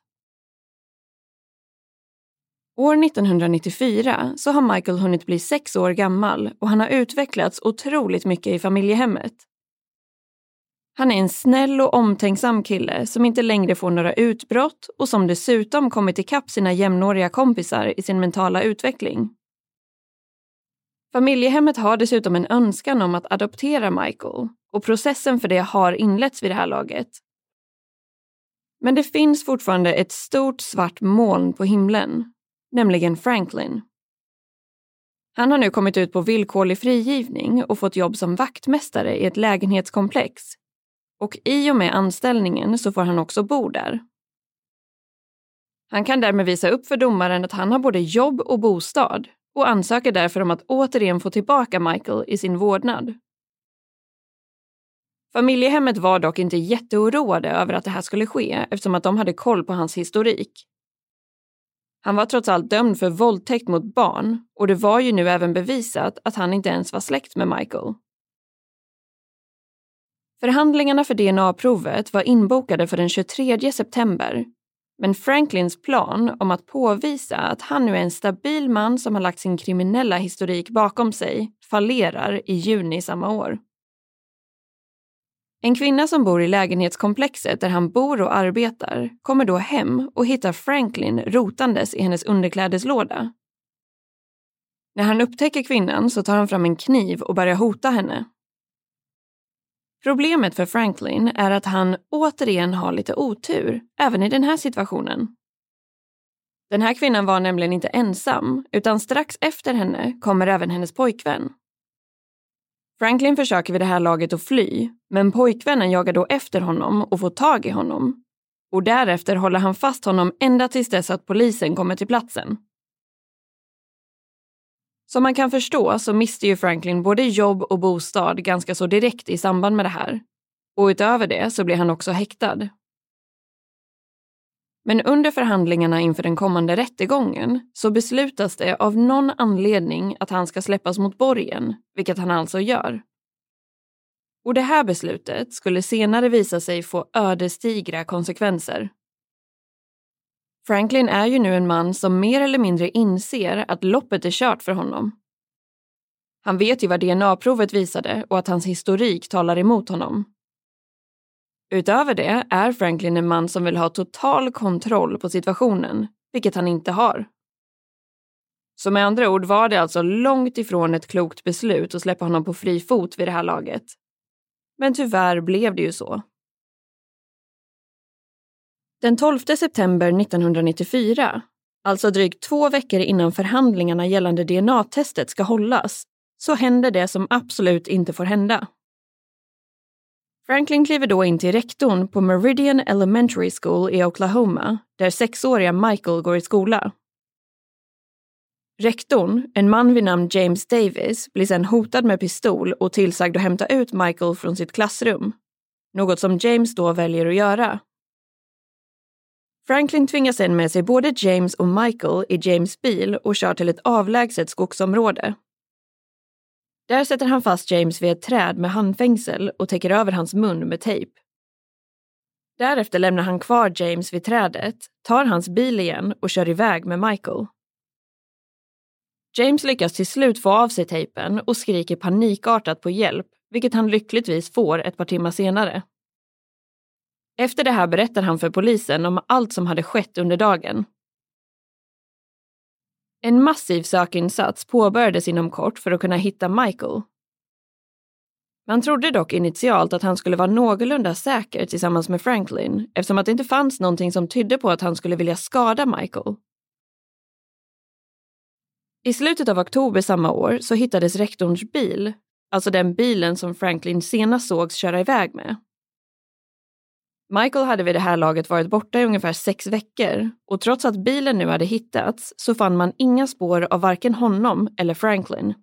År 1994 så har Michael hunnit bli sex år gammal och han har utvecklats otroligt mycket i familjehemmet. Han är en snäll och omtänksam kille som inte längre får några utbrott och som dessutom kommit ikapp sina jämnåriga kompisar i sin mentala utveckling. Familjehemmet har dessutom en önskan om att adoptera Michael och processen för det har inletts vid det här laget. Men det finns fortfarande ett stort svart moln på himlen, nämligen Franklin. Han har nu kommit ut på villkorlig frigivning och fått jobb som vaktmästare i ett lägenhetskomplex och i och med anställningen så får han också bo där. Han kan därmed visa upp för domaren att han har både jobb och bostad och ansöker därför om att återigen få tillbaka Michael i sin vårdnad. Familjehemmet var dock inte jätteoroade över att det här skulle ske eftersom att de hade koll på hans historik. Han var trots allt dömd för våldtäkt mot barn och det var ju nu även bevisat att han inte ens var släkt med Michael. Förhandlingarna för DNA-provet var inbokade för den 23 september men Franklins plan om att påvisa att han nu är en stabil man som har lagt sin kriminella historik bakom sig fallerar i juni samma år. En kvinna som bor i lägenhetskomplexet där han bor och arbetar kommer då hem och hittar Franklin rotandes i hennes underklädeslåda. När han upptäcker kvinnan så tar han fram en kniv och börjar hota henne. Problemet för Franklin är att han återigen har lite otur, även i den här situationen. Den här kvinnan var nämligen inte ensam, utan strax efter henne kommer även hennes pojkvän. Franklin försöker vid det här laget att fly, men pojkvännen jagar då efter honom och får tag i honom. Och därefter håller han fast honom ända tills dess att polisen kommer till platsen. Som man kan förstå så miste ju Franklin både jobb och bostad ganska så direkt i samband med det här. Och utöver det så blir han också häktad. Men under förhandlingarna inför den kommande rättegången så beslutas det av någon anledning att han ska släppas mot borgen, vilket han alltså gör. Och det här beslutet skulle senare visa sig få ödesdigra konsekvenser. Franklin är ju nu en man som mer eller mindre inser att loppet är kört för honom. Han vet ju vad DNA-provet visade och att hans historik talar emot honom. Utöver det är Franklin en man som vill ha total kontroll på situationen, vilket han inte har. Så med andra ord var det alltså långt ifrån ett klokt beslut att släppa honom på fri fot vid det här laget. Men tyvärr blev det ju så. Den 12 september 1994, alltså drygt två veckor innan förhandlingarna gällande DNA-testet ska hållas, så händer det som absolut inte får hända. Franklin kliver då in till rektorn på Meridian Elementary School i Oklahoma, där sexåriga Michael går i skola. Rektorn, en man vid namn James Davis, blir sedan hotad med pistol och tillsagd att hämta ut Michael från sitt klassrum. Något som James då väljer att göra. Franklin tvingar sen med sig både James och Michael i James bil och kör till ett avlägset skogsområde. Där sätter han fast James vid ett träd med handfängsel och täcker över hans mun med tejp. Därefter lämnar han kvar James vid trädet, tar hans bil igen och kör iväg med Michael. James lyckas till slut få av sig tejpen och skriker panikartat på hjälp, vilket han lyckligtvis får ett par timmar senare. Efter det här berättar han för polisen om allt som hade skett under dagen. En massiv sökinsats påbörjades inom kort för att kunna hitta Michael. Man trodde dock initialt att han skulle vara någorlunda säker tillsammans med Franklin eftersom att det inte fanns någonting som tydde på att han skulle vilja skada Michael. I slutet av oktober samma år så hittades rektorns bil, alltså den bilen som Franklin senast sågs köra iväg med. Michael hade vid det här laget varit borta i ungefär sex veckor och trots att bilen nu hade hittats så fann man inga spår av varken honom eller Franklin.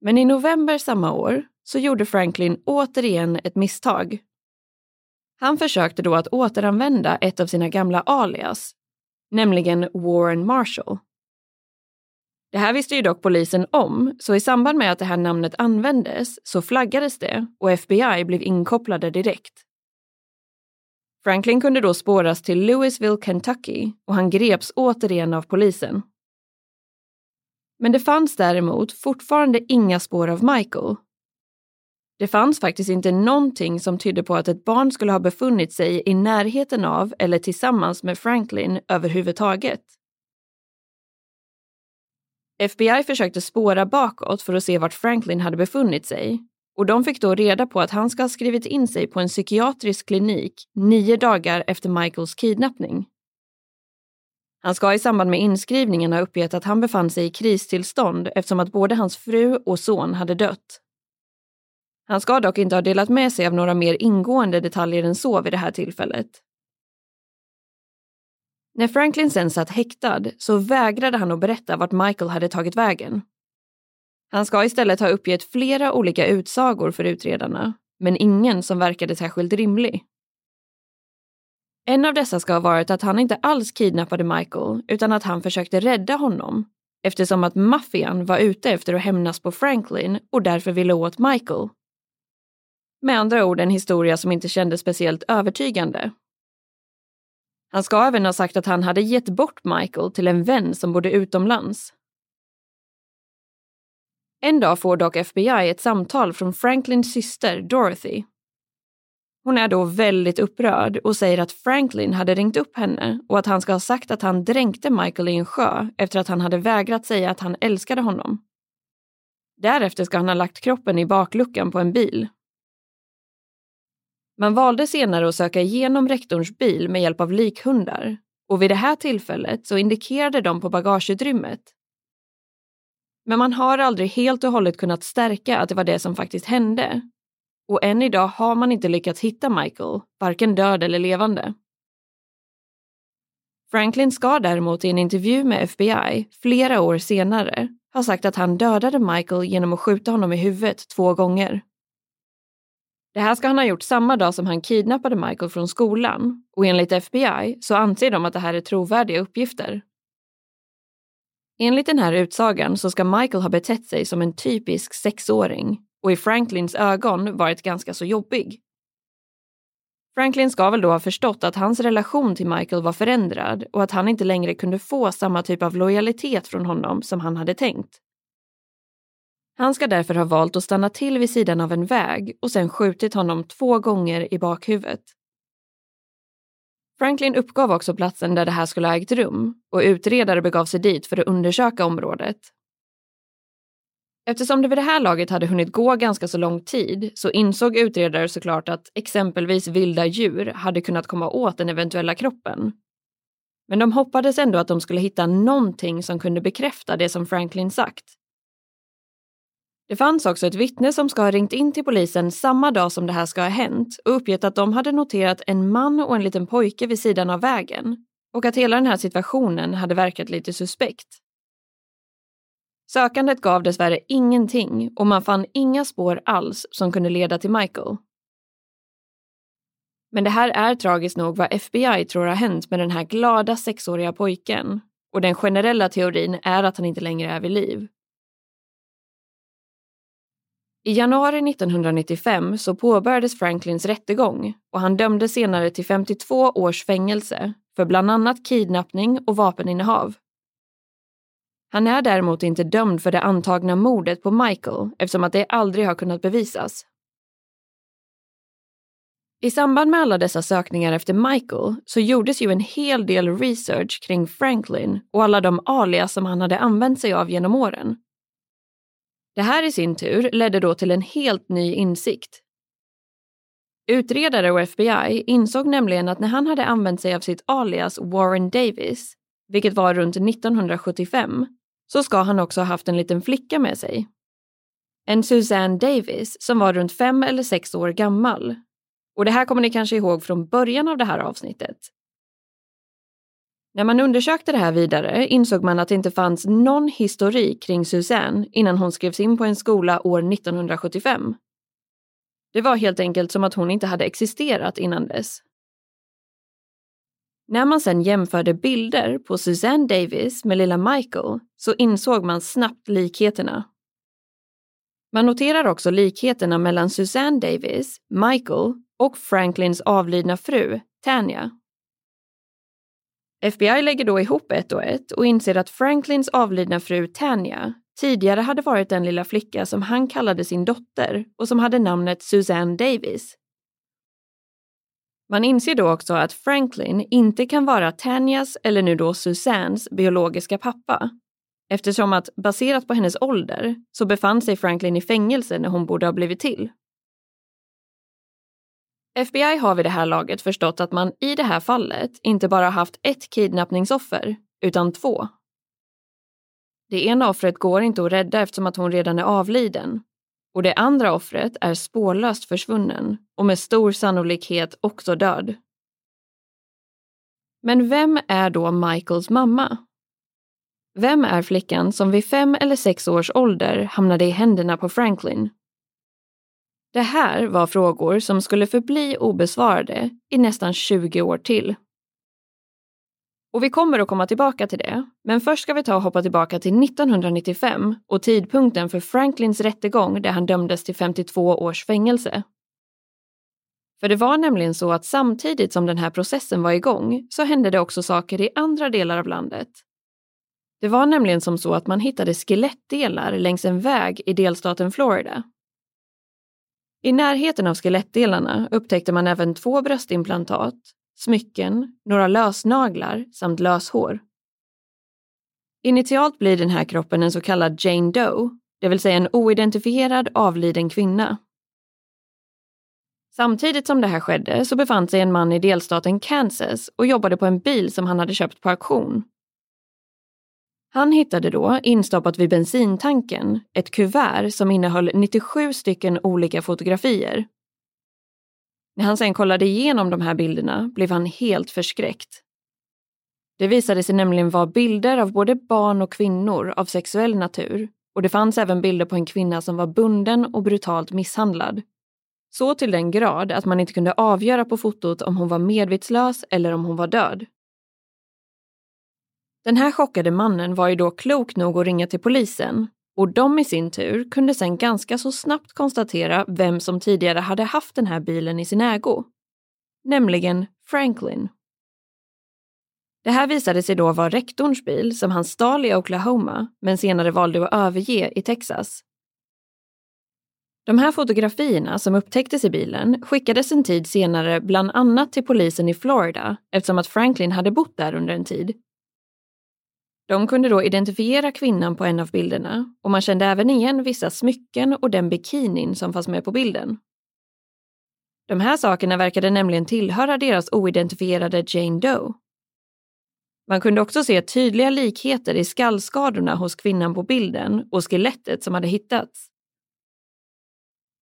Men i november samma år så gjorde Franklin återigen ett misstag. Han försökte då att återanvända ett av sina gamla alias, nämligen Warren Marshall. Det här visste ju dock polisen om, så i samband med att det här namnet användes så flaggades det och FBI blev inkopplade direkt. Franklin kunde då spåras till Louisville, Kentucky och han greps återigen av polisen. Men det fanns däremot fortfarande inga spår av Michael. Det fanns faktiskt inte någonting som tydde på att ett barn skulle ha befunnit sig i närheten av eller tillsammans med Franklin överhuvudtaget. FBI försökte spåra bakåt för att se vart Franklin hade befunnit sig och de fick då reda på att han ska ha skrivit in sig på en psykiatrisk klinik nio dagar efter Michaels kidnappning. Han ska i samband med inskrivningen ha uppgett att han befann sig i kristillstånd eftersom att både hans fru och son hade dött. Han ska dock inte ha delat med sig av några mer ingående detaljer än så vid det här tillfället. När Franklin sen satt häktad så vägrade han att berätta vart Michael hade tagit vägen. Han ska istället ha uppgett flera olika utsagor för utredarna, men ingen som verkade särskilt rimlig. En av dessa ska ha varit att han inte alls kidnappade Michael utan att han försökte rädda honom eftersom att maffian var ute efter att hämnas på Franklin och därför ville åt Michael. Med andra ord en historia som inte kändes speciellt övertygande. Han ska även ha sagt att han hade gett bort Michael till en vän som bodde utomlands. En dag får dock FBI ett samtal från Franklins syster Dorothy hon är då väldigt upprörd och säger att Franklin hade ringt upp henne och att han ska ha sagt att han dränkte Michael i en sjö efter att han hade vägrat säga att han älskade honom. Därefter ska han ha lagt kroppen i bakluckan på en bil. Man valde senare att söka igenom rektorns bil med hjälp av likhundar och vid det här tillfället så indikerade de på bagageutrymmet. Men man har aldrig helt och hållet kunnat stärka att det var det som faktiskt hände och än idag har man inte lyckats hitta Michael, varken död eller levande. Franklin ska däremot i en intervju med FBI flera år senare ha sagt att han dödade Michael genom att skjuta honom i huvudet två gånger. Det här ska han ha gjort samma dag som han kidnappade Michael från skolan och enligt FBI så anser de att det här är trovärdiga uppgifter. Enligt den här utsagan så ska Michael ha betett sig som en typisk sexåring och i Franklins ögon varit ganska så jobbig. Franklin ska väl då ha förstått att hans relation till Michael var förändrad och att han inte längre kunde få samma typ av lojalitet från honom som han hade tänkt. Han ska därför ha valt att stanna till vid sidan av en väg och sen skjutit honom två gånger i bakhuvudet. Franklin uppgav också platsen där det här skulle ha ägt rum och utredare begav sig dit för att undersöka området Eftersom det vid det här laget hade hunnit gå ganska så lång tid så insåg utredare såklart att exempelvis vilda djur hade kunnat komma åt den eventuella kroppen. Men de hoppades ändå att de skulle hitta någonting som kunde bekräfta det som Franklin sagt. Det fanns också ett vittne som ska ha ringt in till polisen samma dag som det här ska ha hänt och uppgett att de hade noterat en man och en liten pojke vid sidan av vägen och att hela den här situationen hade verkat lite suspekt. Sökandet gav dessvärre ingenting och man fann inga spår alls som kunde leda till Michael. Men det här är tragiskt nog vad FBI tror har hänt med den här glada sexåriga pojken och den generella teorin är att han inte längre är vid liv. I januari 1995 så påbörjades Franklins rättegång och han dömdes senare till 52 års fängelse för bland annat kidnappning och vapeninnehav. Han är däremot inte dömd för det antagna mordet på Michael eftersom att det aldrig har kunnat bevisas. I samband med alla dessa sökningar efter Michael så gjordes ju en hel del research kring Franklin och alla de alias som han hade använt sig av genom åren. Det här i sin tur ledde då till en helt ny insikt. Utredare och FBI insåg nämligen att när han hade använt sig av sitt alias Warren Davis, vilket var runt 1975, så ska han också ha haft en liten flicka med sig. En Suzanne Davis som var runt fem eller sex år gammal. Och det här kommer ni kanske ihåg från början av det här avsnittet. När man undersökte det här vidare insåg man att det inte fanns någon historik kring Suzanne innan hon skrevs in på en skola år 1975. Det var helt enkelt som att hon inte hade existerat innan dess. När man sedan jämförde bilder på Suzanne Davis med lilla Michael så insåg man snabbt likheterna. Man noterar också likheterna mellan Suzanne Davis, Michael och Franklins avlidna fru, Tanya. FBI lägger då ihop ett och ett och inser att Franklins avlidna fru Tanya tidigare hade varit den lilla flicka som han kallade sin dotter och som hade namnet Suzanne Davis. Man inser då också att Franklin inte kan vara Tanyas eller nu då Suzannes biologiska pappa. Eftersom att baserat på hennes ålder så befann sig Franklin i fängelse när hon borde ha blivit till. FBI har vid det här laget förstått att man i det här fallet inte bara haft ett kidnappningsoffer, utan två. Det ena offret går inte att rädda eftersom att hon redan är avliden och det andra offret är spårlöst försvunnen och med stor sannolikhet också död. Men vem är då Michaels mamma? Vem är flickan som vid fem eller sex års ålder hamnade i händerna på Franklin? Det här var frågor som skulle förbli obesvarade i nästan 20 år till. Och vi kommer att komma tillbaka till det, men först ska vi ta och hoppa tillbaka till 1995 och tidpunkten för Franklins rättegång där han dömdes till 52 års fängelse. För det var nämligen så att samtidigt som den här processen var igång så hände det också saker i andra delar av landet. Det var nämligen som så att man hittade skelettdelar längs en väg i delstaten Florida. I närheten av skelettdelarna upptäckte man även två bröstimplantat, smycken, några lösnaglar samt löshår. Initialt blir den här kroppen en så kallad Jane Doe, det vill säga en oidentifierad avliden kvinna. Samtidigt som det här skedde så befann sig en man i delstaten Kansas och jobbade på en bil som han hade köpt på auktion. Han hittade då, instoppat vid bensintanken, ett kuvert som innehöll 97 stycken olika fotografier. När han sen kollade igenom de här bilderna blev han helt förskräckt. Det visade sig nämligen vara bilder av både barn och kvinnor av sexuell natur och det fanns även bilder på en kvinna som var bunden och brutalt misshandlad. Så till den grad att man inte kunde avgöra på fotot om hon var medvetslös eller om hon var död. Den här chockade mannen var ju då klok nog att ringa till polisen och de i sin tur kunde sen ganska så snabbt konstatera vem som tidigare hade haft den här bilen i sin ägo. Nämligen Franklin. Det här visade sig då vara rektorns bil som han stal i Oklahoma men senare valde att överge i Texas. De här fotografierna som upptäcktes i bilen skickades en tid senare bland annat till polisen i Florida eftersom att Franklin hade bott där under en tid de kunde då identifiera kvinnan på en av bilderna och man kände även igen vissa smycken och den bikinin som fanns med på bilden. De här sakerna verkade nämligen tillhöra deras oidentifierade Jane Doe. Man kunde också se tydliga likheter i skallskadorna hos kvinnan på bilden och skelettet som hade hittats.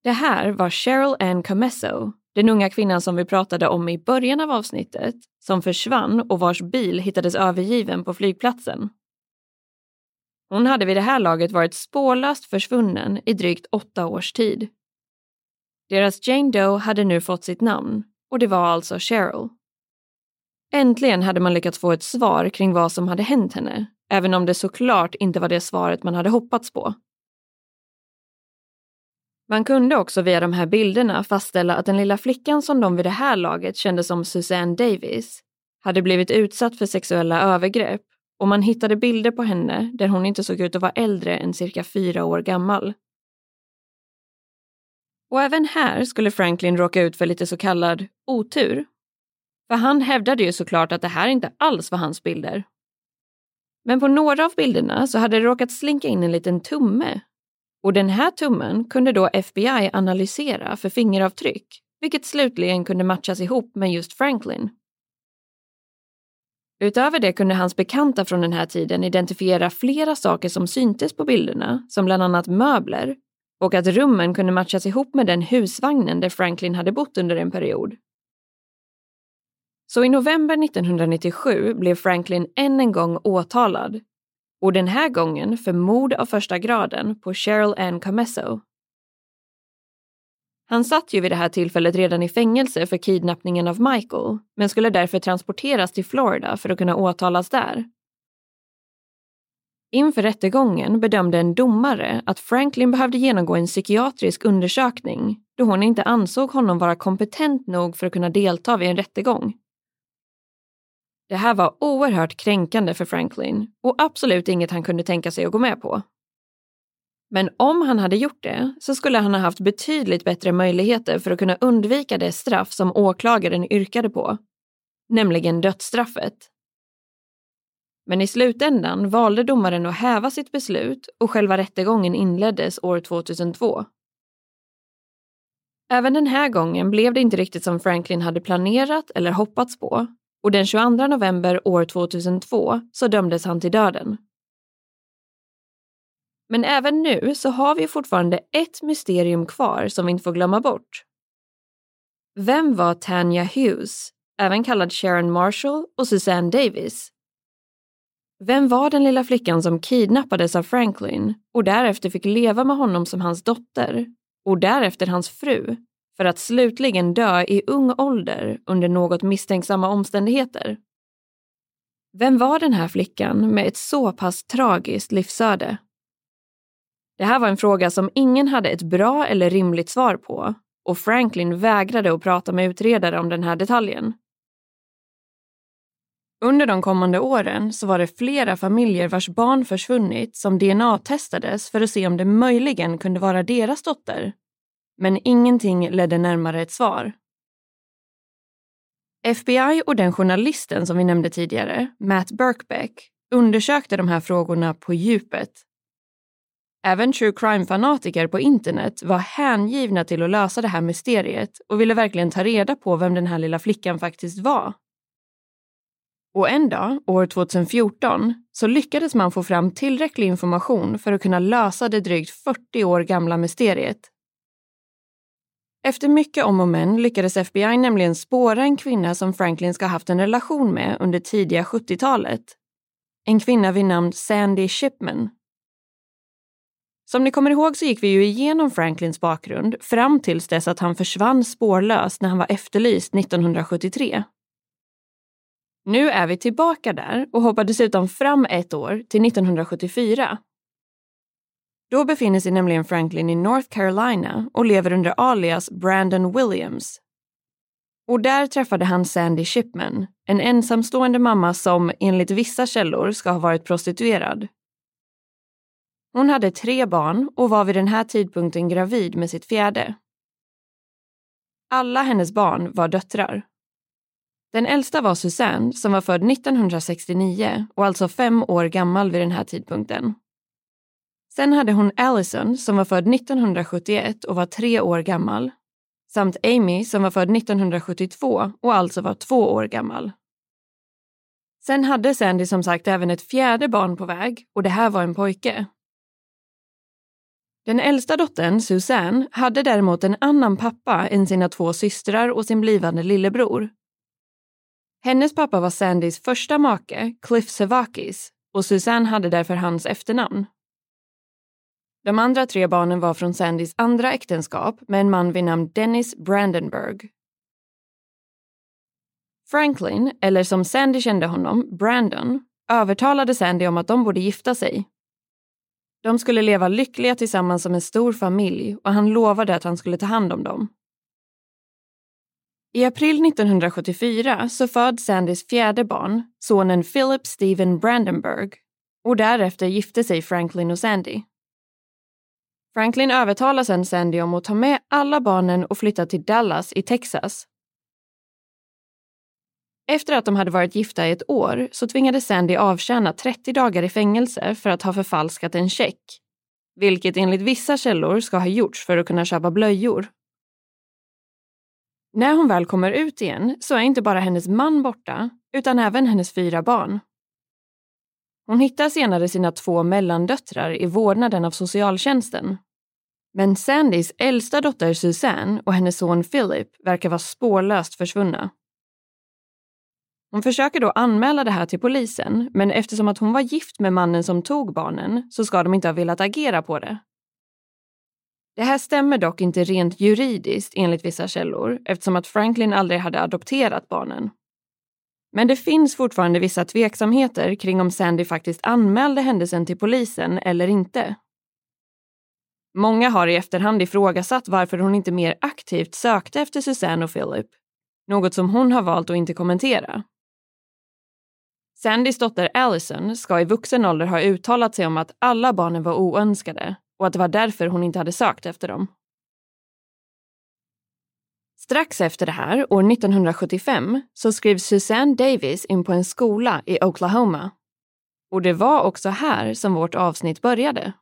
Det här var Cheryl Ann Comesso, den unga kvinnan som vi pratade om i början av avsnittet, som försvann och vars bil hittades övergiven på flygplatsen. Hon hade vid det här laget varit spårlöst försvunnen i drygt åtta års tid. Deras Jane Doe hade nu fått sitt namn och det var alltså Cheryl. Äntligen hade man lyckats få ett svar kring vad som hade hänt henne, även om det såklart inte var det svaret man hade hoppats på. Man kunde också via de här bilderna fastställa att den lilla flickan som de vid det här laget kände som Suzanne Davis hade blivit utsatt för sexuella övergrepp och man hittade bilder på henne där hon inte såg ut att vara äldre än cirka fyra år gammal. Och även här skulle Franklin råka ut för lite så kallad otur. För han hävdade ju såklart att det här inte alls var hans bilder. Men på några av bilderna så hade det råkat slinka in en liten tumme. Och den här tummen kunde då FBI analysera för fingeravtryck, vilket slutligen kunde matchas ihop med just Franklin. Utöver det kunde hans bekanta från den här tiden identifiera flera saker som syntes på bilderna, som bland annat möbler, och att rummen kunde matchas ihop med den husvagnen där Franklin hade bott under en period. Så i november 1997 blev Franklin än en gång åtalad, och den här gången för mord av första graden på Cheryl Ann Camesso. Han satt ju vid det här tillfället redan i fängelse för kidnappningen av Michael, men skulle därför transporteras till Florida för att kunna åtalas där. Inför rättegången bedömde en domare att Franklin behövde genomgå en psykiatrisk undersökning då hon inte ansåg honom vara kompetent nog för att kunna delta vid en rättegång. Det här var oerhört kränkande för Franklin och absolut inget han kunde tänka sig att gå med på. Men om han hade gjort det så skulle han ha haft betydligt bättre möjligheter för att kunna undvika det straff som åklagaren yrkade på, nämligen dödsstraffet. Men i slutändan valde domaren att häva sitt beslut och själva rättegången inleddes år 2002. Även den här gången blev det inte riktigt som Franklin hade planerat eller hoppats på och den 22 november år 2002 så dömdes han till döden. Men även nu så har vi fortfarande ett mysterium kvar som vi inte får glömma bort. Vem var Tanya Hughes, även kallad Sharon Marshall och Suzanne Davis. Vem var den lilla flickan som kidnappades av Franklin och därefter fick leva med honom som hans dotter och därefter hans fru för att slutligen dö i ung ålder under något misstänksamma omständigheter? Vem var den här flickan med ett så pass tragiskt livsöde? Det här var en fråga som ingen hade ett bra eller rimligt svar på och Franklin vägrade att prata med utredare om den här detaljen. Under de kommande åren så var det flera familjer vars barn försvunnit som DNA-testades för att se om det möjligen kunde vara deras dotter. Men ingenting ledde närmare ett svar. FBI och den journalisten som vi nämnde tidigare, Matt Birkbeck, undersökte de här frågorna på djupet. Även true crime-fanatiker på internet var hängivna till att lösa det här mysteriet och ville verkligen ta reda på vem den här lilla flickan faktiskt var. Och en dag, år 2014, så lyckades man få fram tillräcklig information för att kunna lösa det drygt 40 år gamla mysteriet. Efter mycket om och men lyckades FBI nämligen spåra en kvinna som Franklin ska ha haft en relation med under tidiga 70-talet. En kvinna vid namn Sandy Shipman. Som ni kommer ihåg så gick vi ju igenom Franklins bakgrund fram tills dess att han försvann spårlöst när han var efterlyst 1973. Nu är vi tillbaka där och hoppar dessutom fram ett år till 1974. Då befinner sig nämligen Franklin i North Carolina och lever under alias Brandon Williams. Och där träffade han Sandy Shipman, en ensamstående mamma som enligt vissa källor ska ha varit prostituerad. Hon hade tre barn och var vid den här tidpunkten gravid med sitt fjärde. Alla hennes barn var döttrar. Den äldsta var Susanne som var född 1969 och alltså fem år gammal vid den här tidpunkten. Sen hade hon Allison som var född 1971 och var tre år gammal. Samt Amy som var född 1972 och alltså var två år gammal. Sen hade Sandy som sagt även ett fjärde barn på väg och det här var en pojke. Den äldsta dottern, Susanne, hade däremot en annan pappa än sina två systrar och sin blivande lillebror. Hennes pappa var Sandys första make, Cliff Sevakis, och Susanne hade därför hans efternamn. De andra tre barnen var från Sandys andra äktenskap med en man vid namn Dennis Brandenburg. Franklin, eller som Sandy kände honom, Brandon, övertalade Sandy om att de borde gifta sig. De skulle leva lyckliga tillsammans som en stor familj och han lovade att han skulle ta hand om dem. I april 1974 så föds Sandys fjärde barn, sonen Philip Steven Brandenburg, och därefter gifte sig Franklin och Sandy. Franklin övertalar sedan Sandy om att ta med alla barnen och flytta till Dallas i Texas. Efter att de hade varit gifta i ett år så tvingades Sandy avtjäna 30 dagar i fängelse för att ha förfalskat en check. Vilket enligt vissa källor ska ha gjorts för att kunna köpa blöjor. När hon väl kommer ut igen så är inte bara hennes man borta, utan även hennes fyra barn. Hon hittar senare sina två mellandöttrar i vårdnaden av socialtjänsten. Men Sandys äldsta dotter Suzanne och hennes son Philip verkar vara spårlöst försvunna. Hon försöker då anmäla det här till polisen, men eftersom att hon var gift med mannen som tog barnen så ska de inte ha velat agera på det. Det här stämmer dock inte rent juridiskt enligt vissa källor eftersom att Franklin aldrig hade adopterat barnen. Men det finns fortfarande vissa tveksamheter kring om Sandy faktiskt anmälde händelsen till polisen eller inte. Många har i efterhand ifrågasatt varför hon inte mer aktivt sökte efter Susanne och Philip, något som hon har valt att inte kommentera. Sandys dotter Allison ska i vuxen ålder ha uttalat sig om att alla barnen var oönskade och att det var därför hon inte hade sökt efter dem. Strax efter det här, år 1975, så skrevs Suzanne Davis in på en skola i Oklahoma. Och det var också här som vårt avsnitt började.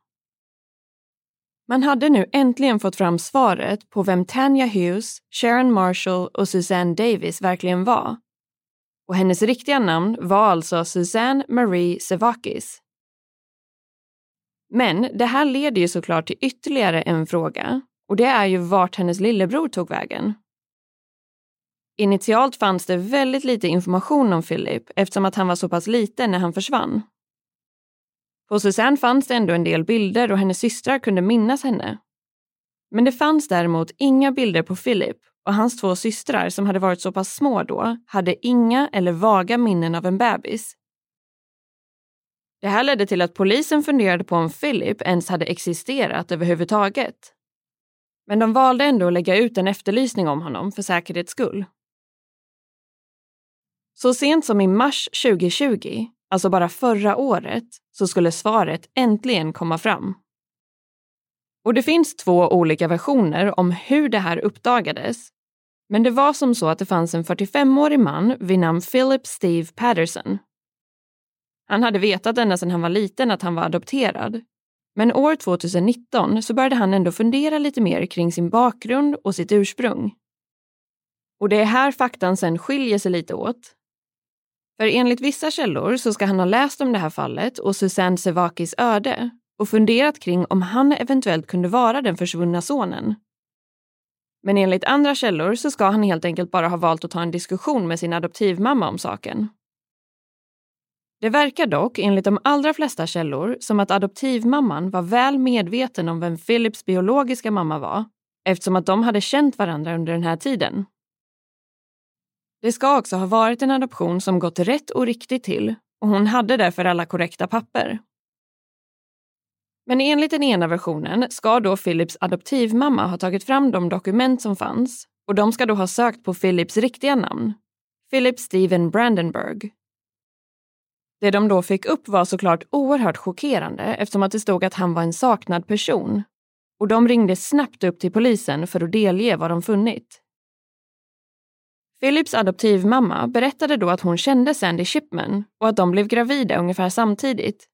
Man hade nu äntligen fått fram svaret på vem Tanya Hughes, Sharon Marshall och Suzanne Davis verkligen var. Och hennes riktiga namn var alltså Suzanne Marie Sevakis. Men det här leder ju såklart till ytterligare en fråga och det är ju vart hennes lillebror tog vägen. Initialt fanns det väldigt lite information om Philip eftersom att han var så pass liten när han försvann. På Susanne fanns det ändå en del bilder och hennes systrar kunde minnas henne. Men det fanns däremot inga bilder på Philip och hans två systrar som hade varit så pass små då hade inga eller vaga minnen av en bebis. Det här ledde till att polisen funderade på om Philip ens hade existerat överhuvudtaget. Men de valde ändå att lägga ut en efterlysning om honom för säkerhets skull. Så sent som i mars 2020, alltså bara förra året, så skulle svaret äntligen komma fram. Och det finns två olika versioner om hur det här uppdagades. Men det var som så att det fanns en 45-årig man vid namn Philip Steve Patterson. Han hade vetat ända sedan han var liten att han var adopterad. Men år 2019 så började han ändå fundera lite mer kring sin bakgrund och sitt ursprung. Och det är här faktan sen skiljer sig lite åt. För enligt vissa källor så ska han ha läst om det här fallet och Susanne Sevakis öde och funderat kring om han eventuellt kunde vara den försvunna sonen. Men enligt andra källor så ska han helt enkelt bara ha valt att ta en diskussion med sin adoptivmamma om saken. Det verkar dock, enligt de allra flesta källor, som att adoptivmamman var väl medveten om vem Philips biologiska mamma var eftersom att de hade känt varandra under den här tiden. Det ska också ha varit en adoption som gått rätt och riktigt till och hon hade därför alla korrekta papper. Men enligt den ena versionen ska då Philips adoptivmamma ha tagit fram de dokument som fanns och de ska då ha sökt på Philips riktiga namn, Philip Steven Brandenburg. Det de då fick upp var såklart oerhört chockerande eftersom att det stod att han var en saknad person och de ringde snabbt upp till polisen för att delge vad de funnit. Philips adoptivmamma berättade då att hon kände Sandy Shipman och att de blev gravida ungefär samtidigt.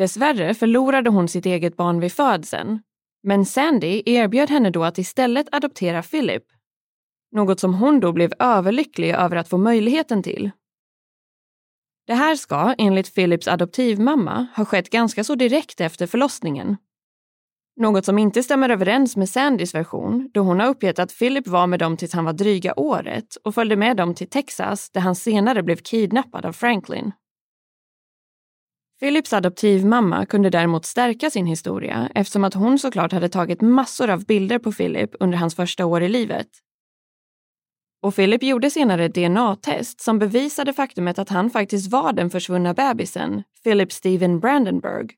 Dessvärre förlorade hon sitt eget barn vid födseln, men Sandy erbjöd henne då att istället adoptera Philip. Något som hon då blev överlycklig över att få möjligheten till. Det här ska, enligt Philips adoptivmamma, ha skett ganska så direkt efter förlossningen något som inte stämmer överens med Sandys version då hon har uppgett att Philip var med dem tills han var dryga året och följde med dem till Texas där han senare blev kidnappad av Franklin. Philips adoptivmamma kunde däremot stärka sin historia eftersom att hon såklart hade tagit massor av bilder på Philip under hans första år i livet. Och Philip gjorde senare ett DNA-test som bevisade faktumet att han faktiskt var den försvunna bebisen, Philip Steven Brandenburg,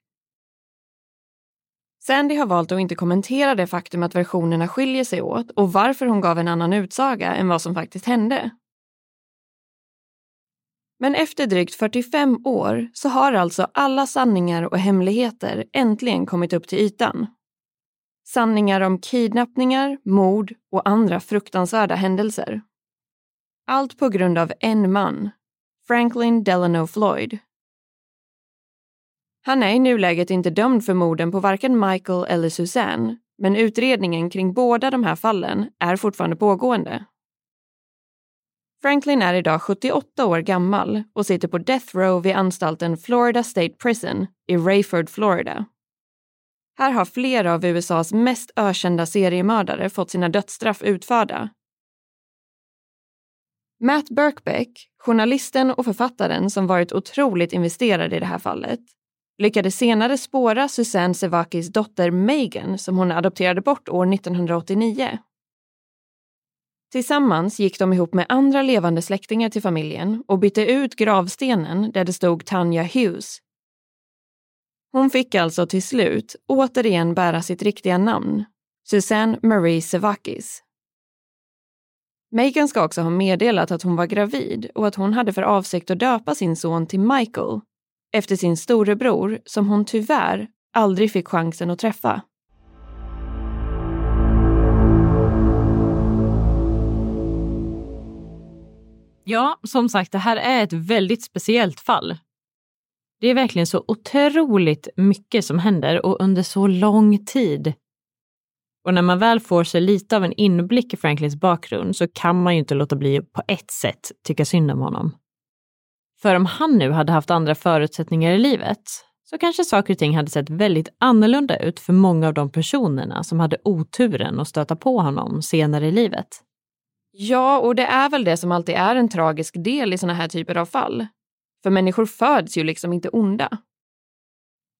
Sandy har valt att inte kommentera det faktum att versionerna skiljer sig åt och varför hon gav en annan utsaga än vad som faktiskt hände. Men efter drygt 45 år så har alltså alla sanningar och hemligheter äntligen kommit upp till ytan. Sanningar om kidnappningar, mord och andra fruktansvärda händelser. Allt på grund av en man, Franklin Delano Floyd, han är i nuläget inte dömd för morden på varken Michael eller Suzanne, men utredningen kring båda de här fallen är fortfarande pågående. Franklin är idag 78 år gammal och sitter på death row vid anstalten Florida State Prison i Rayford, Florida. Här har flera av USAs mest ökända seriemördare fått sina dödsstraff utförda. Matt Birkbeck, journalisten och författaren som varit otroligt investerad i det här fallet, lyckades senare spåra Susanne Sevakis dotter Megan som hon adopterade bort år 1989. Tillsammans gick de ihop med andra levande släktingar till familjen och bytte ut gravstenen där det stod Tanya Hughes. Hon fick alltså till slut återigen bära sitt riktiga namn, Susanne Marie Sevakis. Megan ska också ha meddelat att hon var gravid och att hon hade för avsikt att döpa sin son till Michael efter sin storebror som hon tyvärr aldrig fick chansen att träffa. Ja, som sagt, det här är ett väldigt speciellt fall. Det är verkligen så otroligt mycket som händer och under så lång tid. Och när man väl får sig lite av en inblick i Franklins bakgrund så kan man ju inte låta bli på ett sätt tycka synd om honom. För om han nu hade haft andra förutsättningar i livet så kanske saker och ting hade sett väldigt annorlunda ut för många av de personerna som hade oturen att stöta på honom senare i livet. Ja, och det är väl det som alltid är en tragisk del i såna här typer av fall. För människor föds ju liksom inte onda.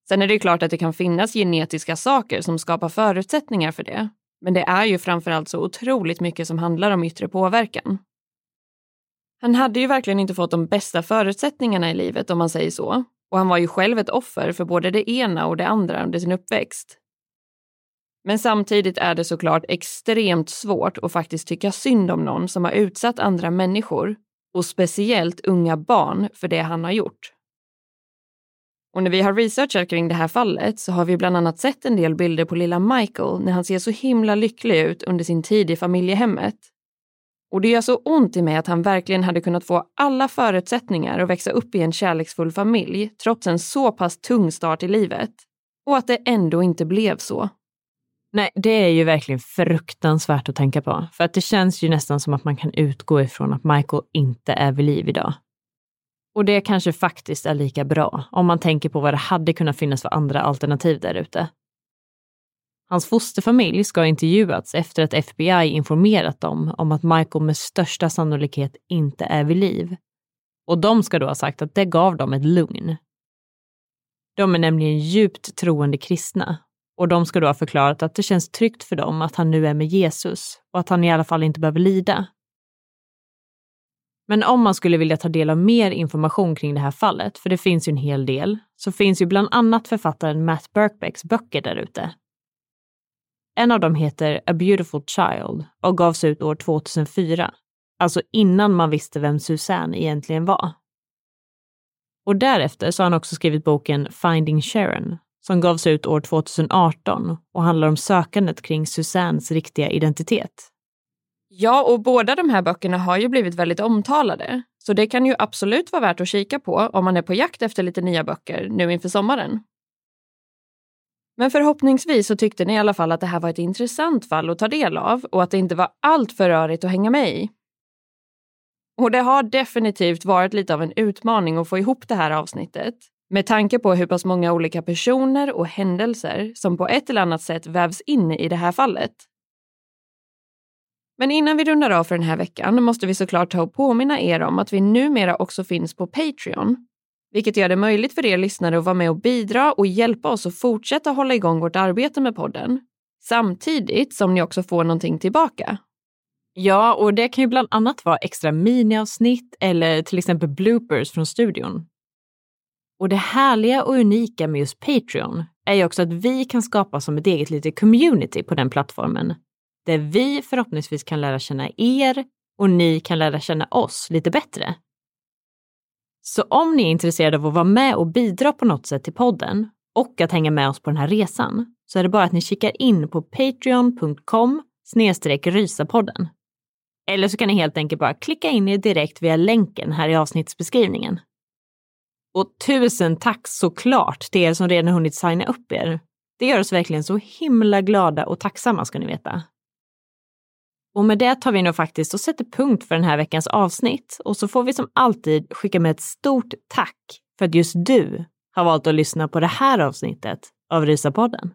Sen är det ju klart att det kan finnas genetiska saker som skapar förutsättningar för det. Men det är ju framförallt så otroligt mycket som handlar om yttre påverkan. Han hade ju verkligen inte fått de bästa förutsättningarna i livet om man säger så. Och han var ju själv ett offer för både det ena och det andra under sin uppväxt. Men samtidigt är det såklart extremt svårt att faktiskt tycka synd om någon som har utsatt andra människor, och speciellt unga barn, för det han har gjort. Och när vi har researchat kring det här fallet så har vi bland annat sett en del bilder på lilla Michael när han ser så himla lycklig ut under sin tid i familjehemmet. Och det gör så ont i mig att han verkligen hade kunnat få alla förutsättningar att växa upp i en kärleksfull familj trots en så pass tung start i livet. Och att det ändå inte blev så. Nej, det är ju verkligen fruktansvärt att tänka på. För att det känns ju nästan som att man kan utgå ifrån att Michael inte är vid liv idag. Och det kanske faktiskt är lika bra om man tänker på vad det hade kunnat finnas för andra alternativ där ute. Hans fosterfamilj ska ha intervjuats efter att FBI informerat dem om att Michael med största sannolikhet inte är vid liv. Och de ska då ha sagt att det gav dem ett lugn. De är nämligen djupt troende kristna och de ska då ha förklarat att det känns tryggt för dem att han nu är med Jesus och att han i alla fall inte behöver lida. Men om man skulle vilja ta del av mer information kring det här fallet, för det finns ju en hel del, så finns ju bland annat författaren Matt Birkbecks böcker där ute. En av dem heter A Beautiful Child och gavs ut år 2004, alltså innan man visste vem Suzanne egentligen var. Och därefter så har han också skrivit boken Finding Sharon, som gavs ut år 2018 och handlar om sökandet kring Susannes riktiga identitet. Ja, och båda de här böckerna har ju blivit väldigt omtalade, så det kan ju absolut vara värt att kika på om man är på jakt efter lite nya böcker nu inför sommaren. Men förhoppningsvis så tyckte ni i alla fall att det här var ett intressant fall att ta del av och att det inte var allt för rörigt att hänga med i. Och det har definitivt varit lite av en utmaning att få ihop det här avsnittet med tanke på hur pass många olika personer och händelser som på ett eller annat sätt vävs in i det här fallet. Men innan vi rundar av för den här veckan måste vi såklart ta och påminna er om att vi numera också finns på Patreon, vilket gör det möjligt för er lyssnare att vara med och bidra och hjälpa oss att fortsätta hålla igång vårt arbete med podden, samtidigt som ni också får någonting tillbaka. Ja, och det kan ju bland annat vara extra miniavsnitt eller till exempel bloopers från studion. Och det härliga och unika med just Patreon är ju också att vi kan skapa som ett eget litet community på den plattformen där vi förhoppningsvis kan lära känna er och ni kan lära känna oss lite bättre. Så om ni är intresserade av att vara med och bidra på något sätt till podden och att hänga med oss på den här resan så är det bara att ni kikar in på patreon.com rysapodden. Eller så kan ni helt enkelt bara klicka in er direkt via länken här i avsnittsbeskrivningen. Och tusen tack såklart till er som redan hunnit signa upp er. Det gör oss verkligen så himla glada och tacksamma ska ni veta. Och med det tar vi nog faktiskt och sätter punkt för den här veckans avsnitt. Och så får vi som alltid skicka med ett stort tack för att just du har valt att lyssna på det här avsnittet av Rysapodden.